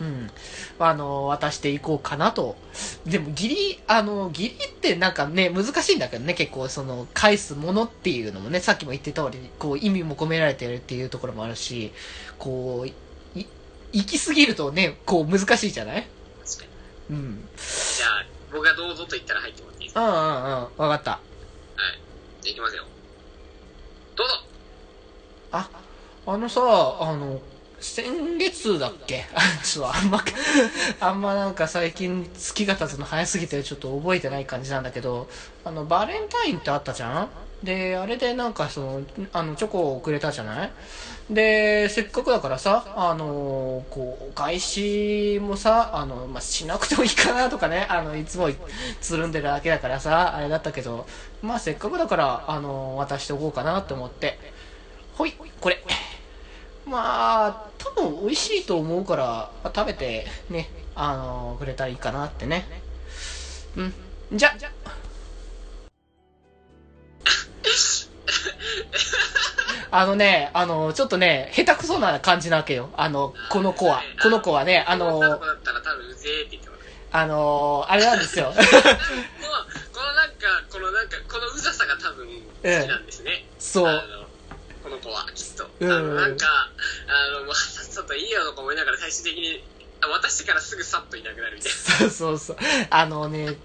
うん。あの、渡していこうかなと。でも、義理、あの、義理ってなんかね、難しいんだけどね、結構、その、返すものっていうのもね、さっきも言ってた通り、こう、意味も込められてるっていうところもあるし、こう、い、行き過ぎるとね、こう、難しいじゃない？うん。じゃあ僕がどうぞと言ったら入ってもらうんうんうん、わかった。はい。じゃあいきますよ。どうぞ。あ、あのさ、あの、先月だっけ？(laughs) ちょっとあんま、(laughs) あんまなんか最近月が経つの早すぎてちょっと覚えてない感じなんだけど、あの、バレンタインってあったじゃん？で、あれでなんかその、あの、チョコをくれたじゃない？で、せっかくだからさ、あの、こう、お返しもさ、あの、まあ、しなくてもいいかなとかね、あの、いつもつるんでるだけだからさ、あれだったけど、まあ、せっかくだから、あの、渡しておこうかなって思って。ほい、これ。まあ、多分美味しいと思うから、まあ食べてね、あの、くれたらいいかなってね。うん。じゃじゃ、あのね、あの、ちょっとね、下手くそな感じなわけよ。あの、この子は。この子はね、あの。あの、あれなんですよ。(laughs) この、なんか、このなんか、このうざさが多分好きなんですね。そうこの子は、きっと。うんあの、なんか、あの、もう、(laughs) さっさといいよとか思いながら最終的に、あ渡してからすぐさっといなくなるみたいな。そうそうそう。あのね、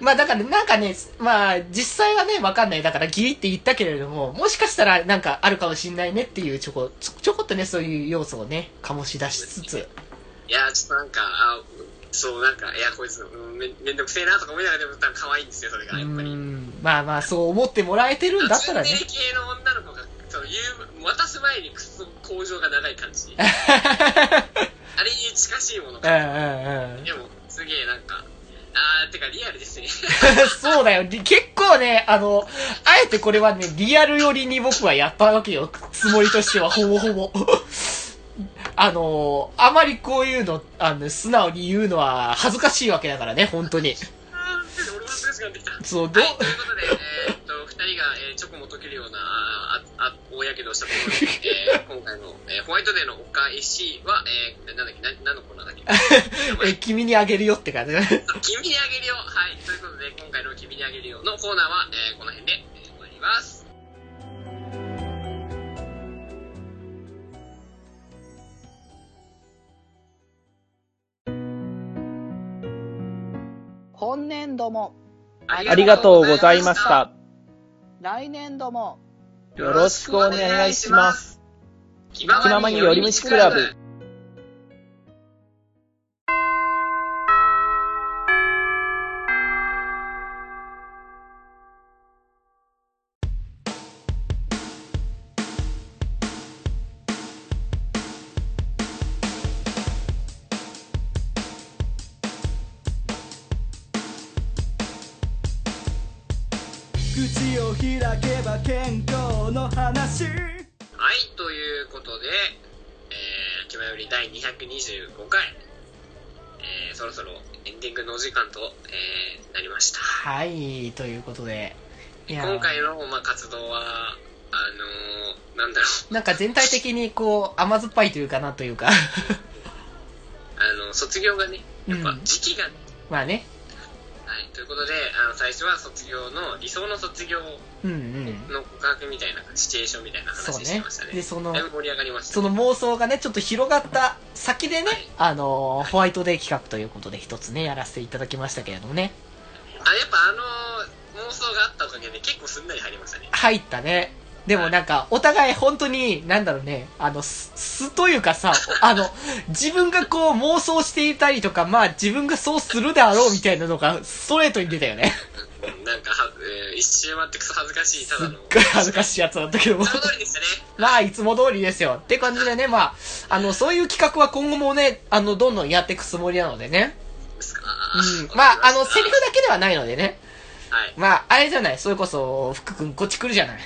まあだからなんかね、まあ実際はね、わかんない。だからギリって言ったけれども、もしかしたらなんかあるかもしんないねっていうちょこ、ちょこっとね、そういう要素をね、醸し出しつつ。いや、ちょっとなんか、あそう、なんか、いや、こいつ、うんめめんどくせえなとか思いながらでも多分可愛いんですよ、それうが、やっぱり。ん。まあまあそう思ってもらえてるんだったらねツン。デレ系の女の子が、そう、渡す前にクソ向上が長い感じ。(laughs) あれに近しいものうんが。うんうん。でも、すげえなんか、あー、てかリアルですね。(laughs) そうだよ。り結構ね、あの、あえてこれはね、リアル寄りに僕はやったわけよ。つもりとしては、ほぼほぼ。(laughs) あの、あまりこういうの、あの、素直に言うのは恥ずかしいわけだからね、本当に。そう、どうはい、ということで、人が、えーチョコも溶けるような、ああ、あ大やけどをしたところで、(laughs) えー今回の、えーホワイトデーのお返しは、えー、なんだっけ、な、何のコーナーだっけ？(laughs) え、君にあげるよって感じ。君にあげるよはい、ということで、今回の君にあげるよのコーナーは、えーこの辺で、えー終わります。今年度も、あありがとうございまし。た。来年度も、よろしくお願いします。気気ままに寄り道クラブ。い、ということで。今回の、まあ、活動は、あのー、なんだろう、なんか全体的にこう、甘酸っぱいというかなというか。あの、卒業がね、やっぱうん時期が、まあね。はい、ということで、あの、最初は卒業の、理想の卒業うんうん。の告白みたいな、シチュエーションみたいな話してましたね。。で、その盛り上がりました、その妄想がね、ちょっと広がった先でね、あの、ホワイトデー企画ということで一つね、やらせていただきましたけれどもね。あ、やっぱあのー、妄想があったおかげで結構すんなり入りましたね。入ったね。でもなんか、お互い本当に、なんだろうね、あの、す、すというかさ、(laughs) あの、自分がこう妄想していたりとか、まあ自分がそうするであろうみたいなのがストレートに出たよね。うんなんかは、えー一周回ってくそ恥ずかしい、ただの。すっごい恥ずかしいやつなんだけどもい。つも通りでしたね。まあ、いつも通りですよ。って感じでね、まあ、あの、そういう企画は今後もね、あの、どんどんやっていくつもりなのでね。うん。まあ、あの、セリフだけではないのでね。はい。まあ、あれじゃない。それこそ、福君こっち来るじゃない。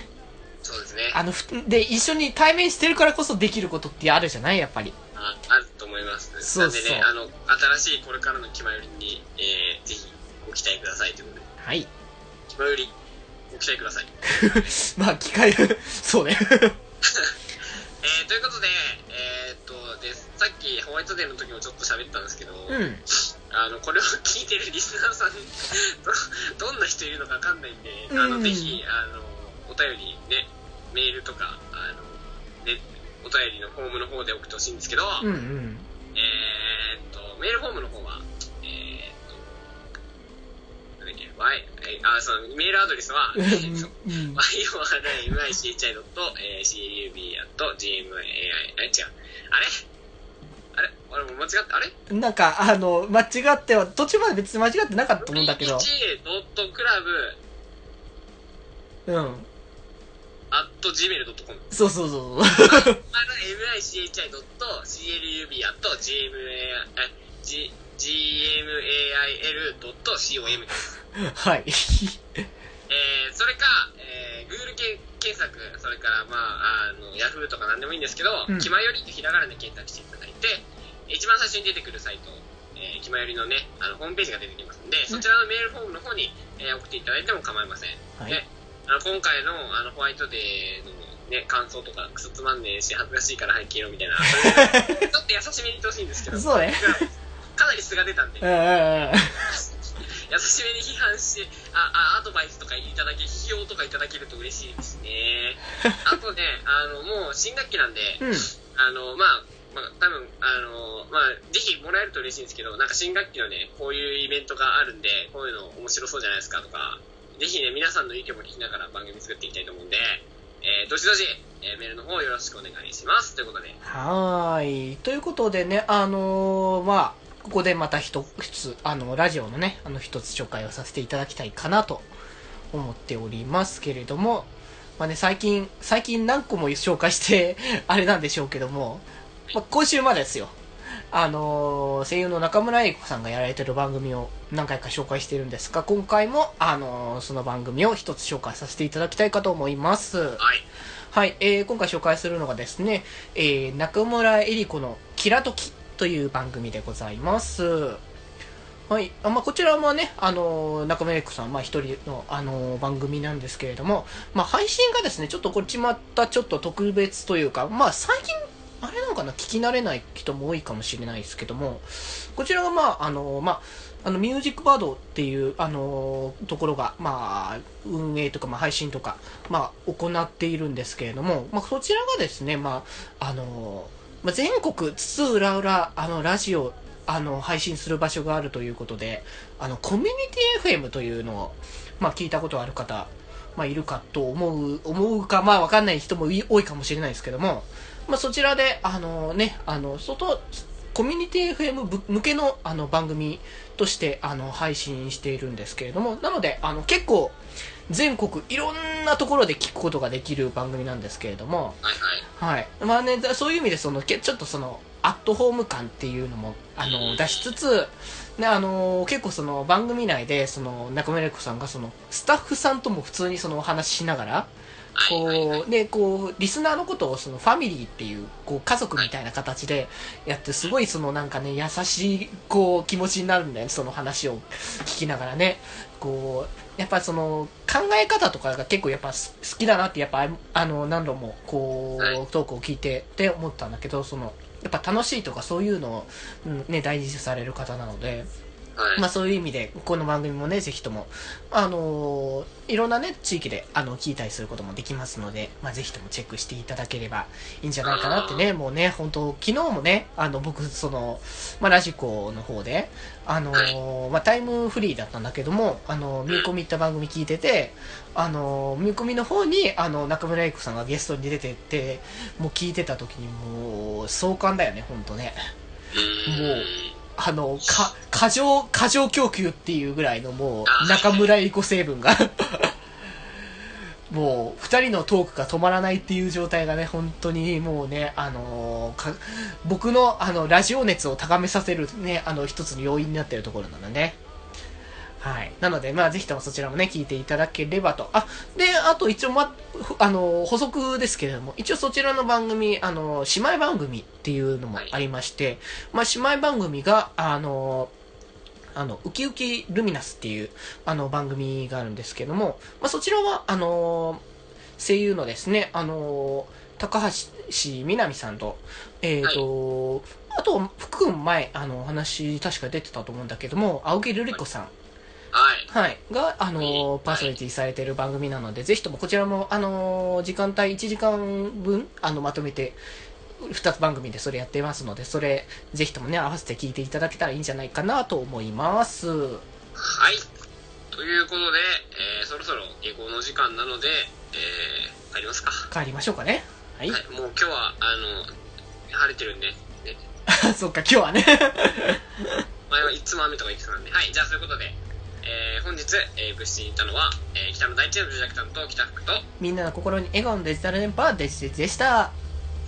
そうですね。あの、ふで、一緒に対面してるからこそできることってあるじゃない？やっぱり。ああると思います。そうそうなんでね、あの、新しいこれからの気まよりに、えー、ぜひご期待くださいということで。はい。気まより、ご期待ください。(laughs) まあ、機会、そうね。(laughs) えー、ということで、えー、っと、で、さっきホワイトデーの時もちょっと喋ったんですけど、うん。あの、これを聞いてるリスナーさん、ど、(laughs) どんな人いるのかわかんないんで、あの、うんぜひ、あの、お便りね、メールとか、あの、ね、お便りのフォームの方で送ってほしいんですけど、うんうん。えーっと、メールフォームの方は、y、えあ、そう、メールアドレスは、えーっと、うん。yorimichi.gmai、え、違う。あれ？あれ？あれ、もう間違って、あれ？なんか、あの、間違っては、途中まで別に間違ってなかったと思うんだけど。1.club、うん。gmail.com。そうそうそうそう。あの、michi.club at gmail、え、g、gmail.com です。はい。えー、それか、えー、Google け検索、それから、まあ、あの、Yahoo とか何でもいいんですけど、うん気まよりってひらがなで検索していただいて、一番最初に出てくるサイト、えー、気まよりのね、あの、ホームページが出てきますんで、そちらのメールフォームの方に、えー送っていただいても構いません。はいで、あの、今回の、あの、ホワイトデーのね、感想とか、クソつまんねえし、恥ずかしいからはい消えろみたいな、(laughs) ちょっと優しめに言ってほしいんですけど、そうね。かなり素が出たんでう、んうんうん。優しめに批判して、あ、あ、アドバイスとかいただけ、批評とかいただけると嬉しいですね。(laughs) あとね、あの、もう新学期なんで、うん。あの、まあ、まあ、多分、あの、まあ、ぜひもらえると嬉しいんですけど、なんか新学期のね、こういうイベントがあるんで、こういうの面白そうじゃないですかとか、ぜひね、皆さんの意見も聞きながら番組作っていきたいと思うんで、えー、どしどし、えーメールの方よろしくお願いします。ということで、はーい。ということでね、あのーまあ、ここでまた一つ、あの、ラジオのね、あの、一つ紹介をさせていただきたいかなと思っておりますけれども、まあね、最近、最近何個も紹介して、(laughs) あれなんでしょうけども、まあ、今週までですよ。あのー声優の中村英子さんがやられてる番組を何回か紹介してるんですが、今回も、あのーその番組を一つ紹介させていただきたいかと思います。はい。はい、えー今回紹介するのがですね、えー中村えり子のキラトキという番組でございます。はい。あまあ、こちらはね、あのー中村えり子さん、まあ、一人の、あのー番組なんですけれども、まあ、配信がですね、ちょっとこっちまたちょっと特別というか、まあ、最近、あれなのかな、聞き慣れない人も多いかもしれないですけども、こちらが、まあ、あのーまあ、あの、ミュージックバードっていう、あのところが、まあ、運営とか、まあ、配信とか、まあ、行っているんですけれども、まあ、そちらがですね、まあ、あのまあ、全国津々浦々、あの、ラジオ、あの、配信する場所があるということで、あの、コミュニティ FM というのを、まあ、聞いたことある方、まあ、いるかと思う、思うか、まあ、わかんない人も多いかもしれないですけども、まあ、そちらで、あのね、あの、外、コミュニティ FM 向けのあの番組としてあの配信しているんですけれども、なので、あの結構全国いろんなところで聞くことができる番組なんですけれども、はいはい。はい。まあね、だそういう意味で、その、けちょっとその、アットホーム感っていうのも、あの、出しつつ、ね、あの、結構その、番組内で、その、中村玲子さんが、その、スタッフさんとも普通にその、お話ししながら、こう、で、こう、リスナーのことを、その、ファミリーっていう、こう、家族みたいな形でやって、すごい、その、なんかね、優しい、こう、気持ちになるんだよね、その話を聞きながらね。こう、やっぱその、考え方とかが結構やっぱす好きだなって、やっぱ、あの、何度も、こはいうトークを聞いてって思ったんだけど、その、やっぱ楽しいとかそういうのを、うんね、大事にされる方なので、はい。まあそういう意味で、この番組もね、ぜひとも、あのーいろんなね、地域で、あの、聞いたりすることもできますので、まあぜひともチェックしていただければいいんじゃないかなってね、もうね、本当昨日もね、あの、僕、その、まあラジコの方で、あのーまあタイムフリーだったんだけども、あの、ー、見込みった番組聞いてて、あの、ー、見込みの方に、あの、中村英子さんがゲストに出てって、もう聞いてた時にもう、壮観だよね、本当ね。もうあの、か、過剰、過剰供給っていうぐらいのもう、中村エコ成分が、もう、二人のトークが止まらないっていう状態がね、本当にもうね、あのーか僕の、あの、ラジオ熱を高めさせるね、あの、一つの要因になってるところなので、はい。なので、まあ、ぜひともそちらもね、聞いていただければと。あ、で、あと一応、ま、あの、補足ですけれども、一応そちらの番組、あの、姉妹番組っていうのもありまして、まあ、姉妹番組が、あの、あの、ウキウキルミナスっていう、あの、番組があるんですけども、まあ、そちらは、あの、声優のですね、あの、高橋みなみさんと、えっ、と、あと、福君前、あの、お話、確か出てたと思うんだけども、青木瑠璃子さん、はい。はい。が、あのーパーソナリティされている番組なので、ぜひともこちらも、あのー時間帯1時間分、あの、まとめて、2つ番組でそれやってますので、それ、ぜひともね、合わせて聞いていただけたらいいんじゃないかなと思います。はい。ということで、えー、そろそろ下校の時間なので、えー、帰りますか。帰りましょうかね。はい。はい、もう今日は、あの、晴れてるんで、ね。(laughs) そっか、今日はね (laughs) 前はいつも雨とか言ってたんで。はい、じゃあそういうことで。えー、本日、えー、部室にいたのは、えー、北の大地の住宅担当北福とみんなの心に笑顔のデジタル電波デジデジでした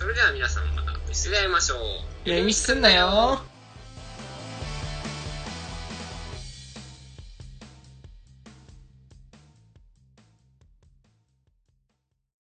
それでは皆さんまたお見せで会いましょう。え、ミスすんなよ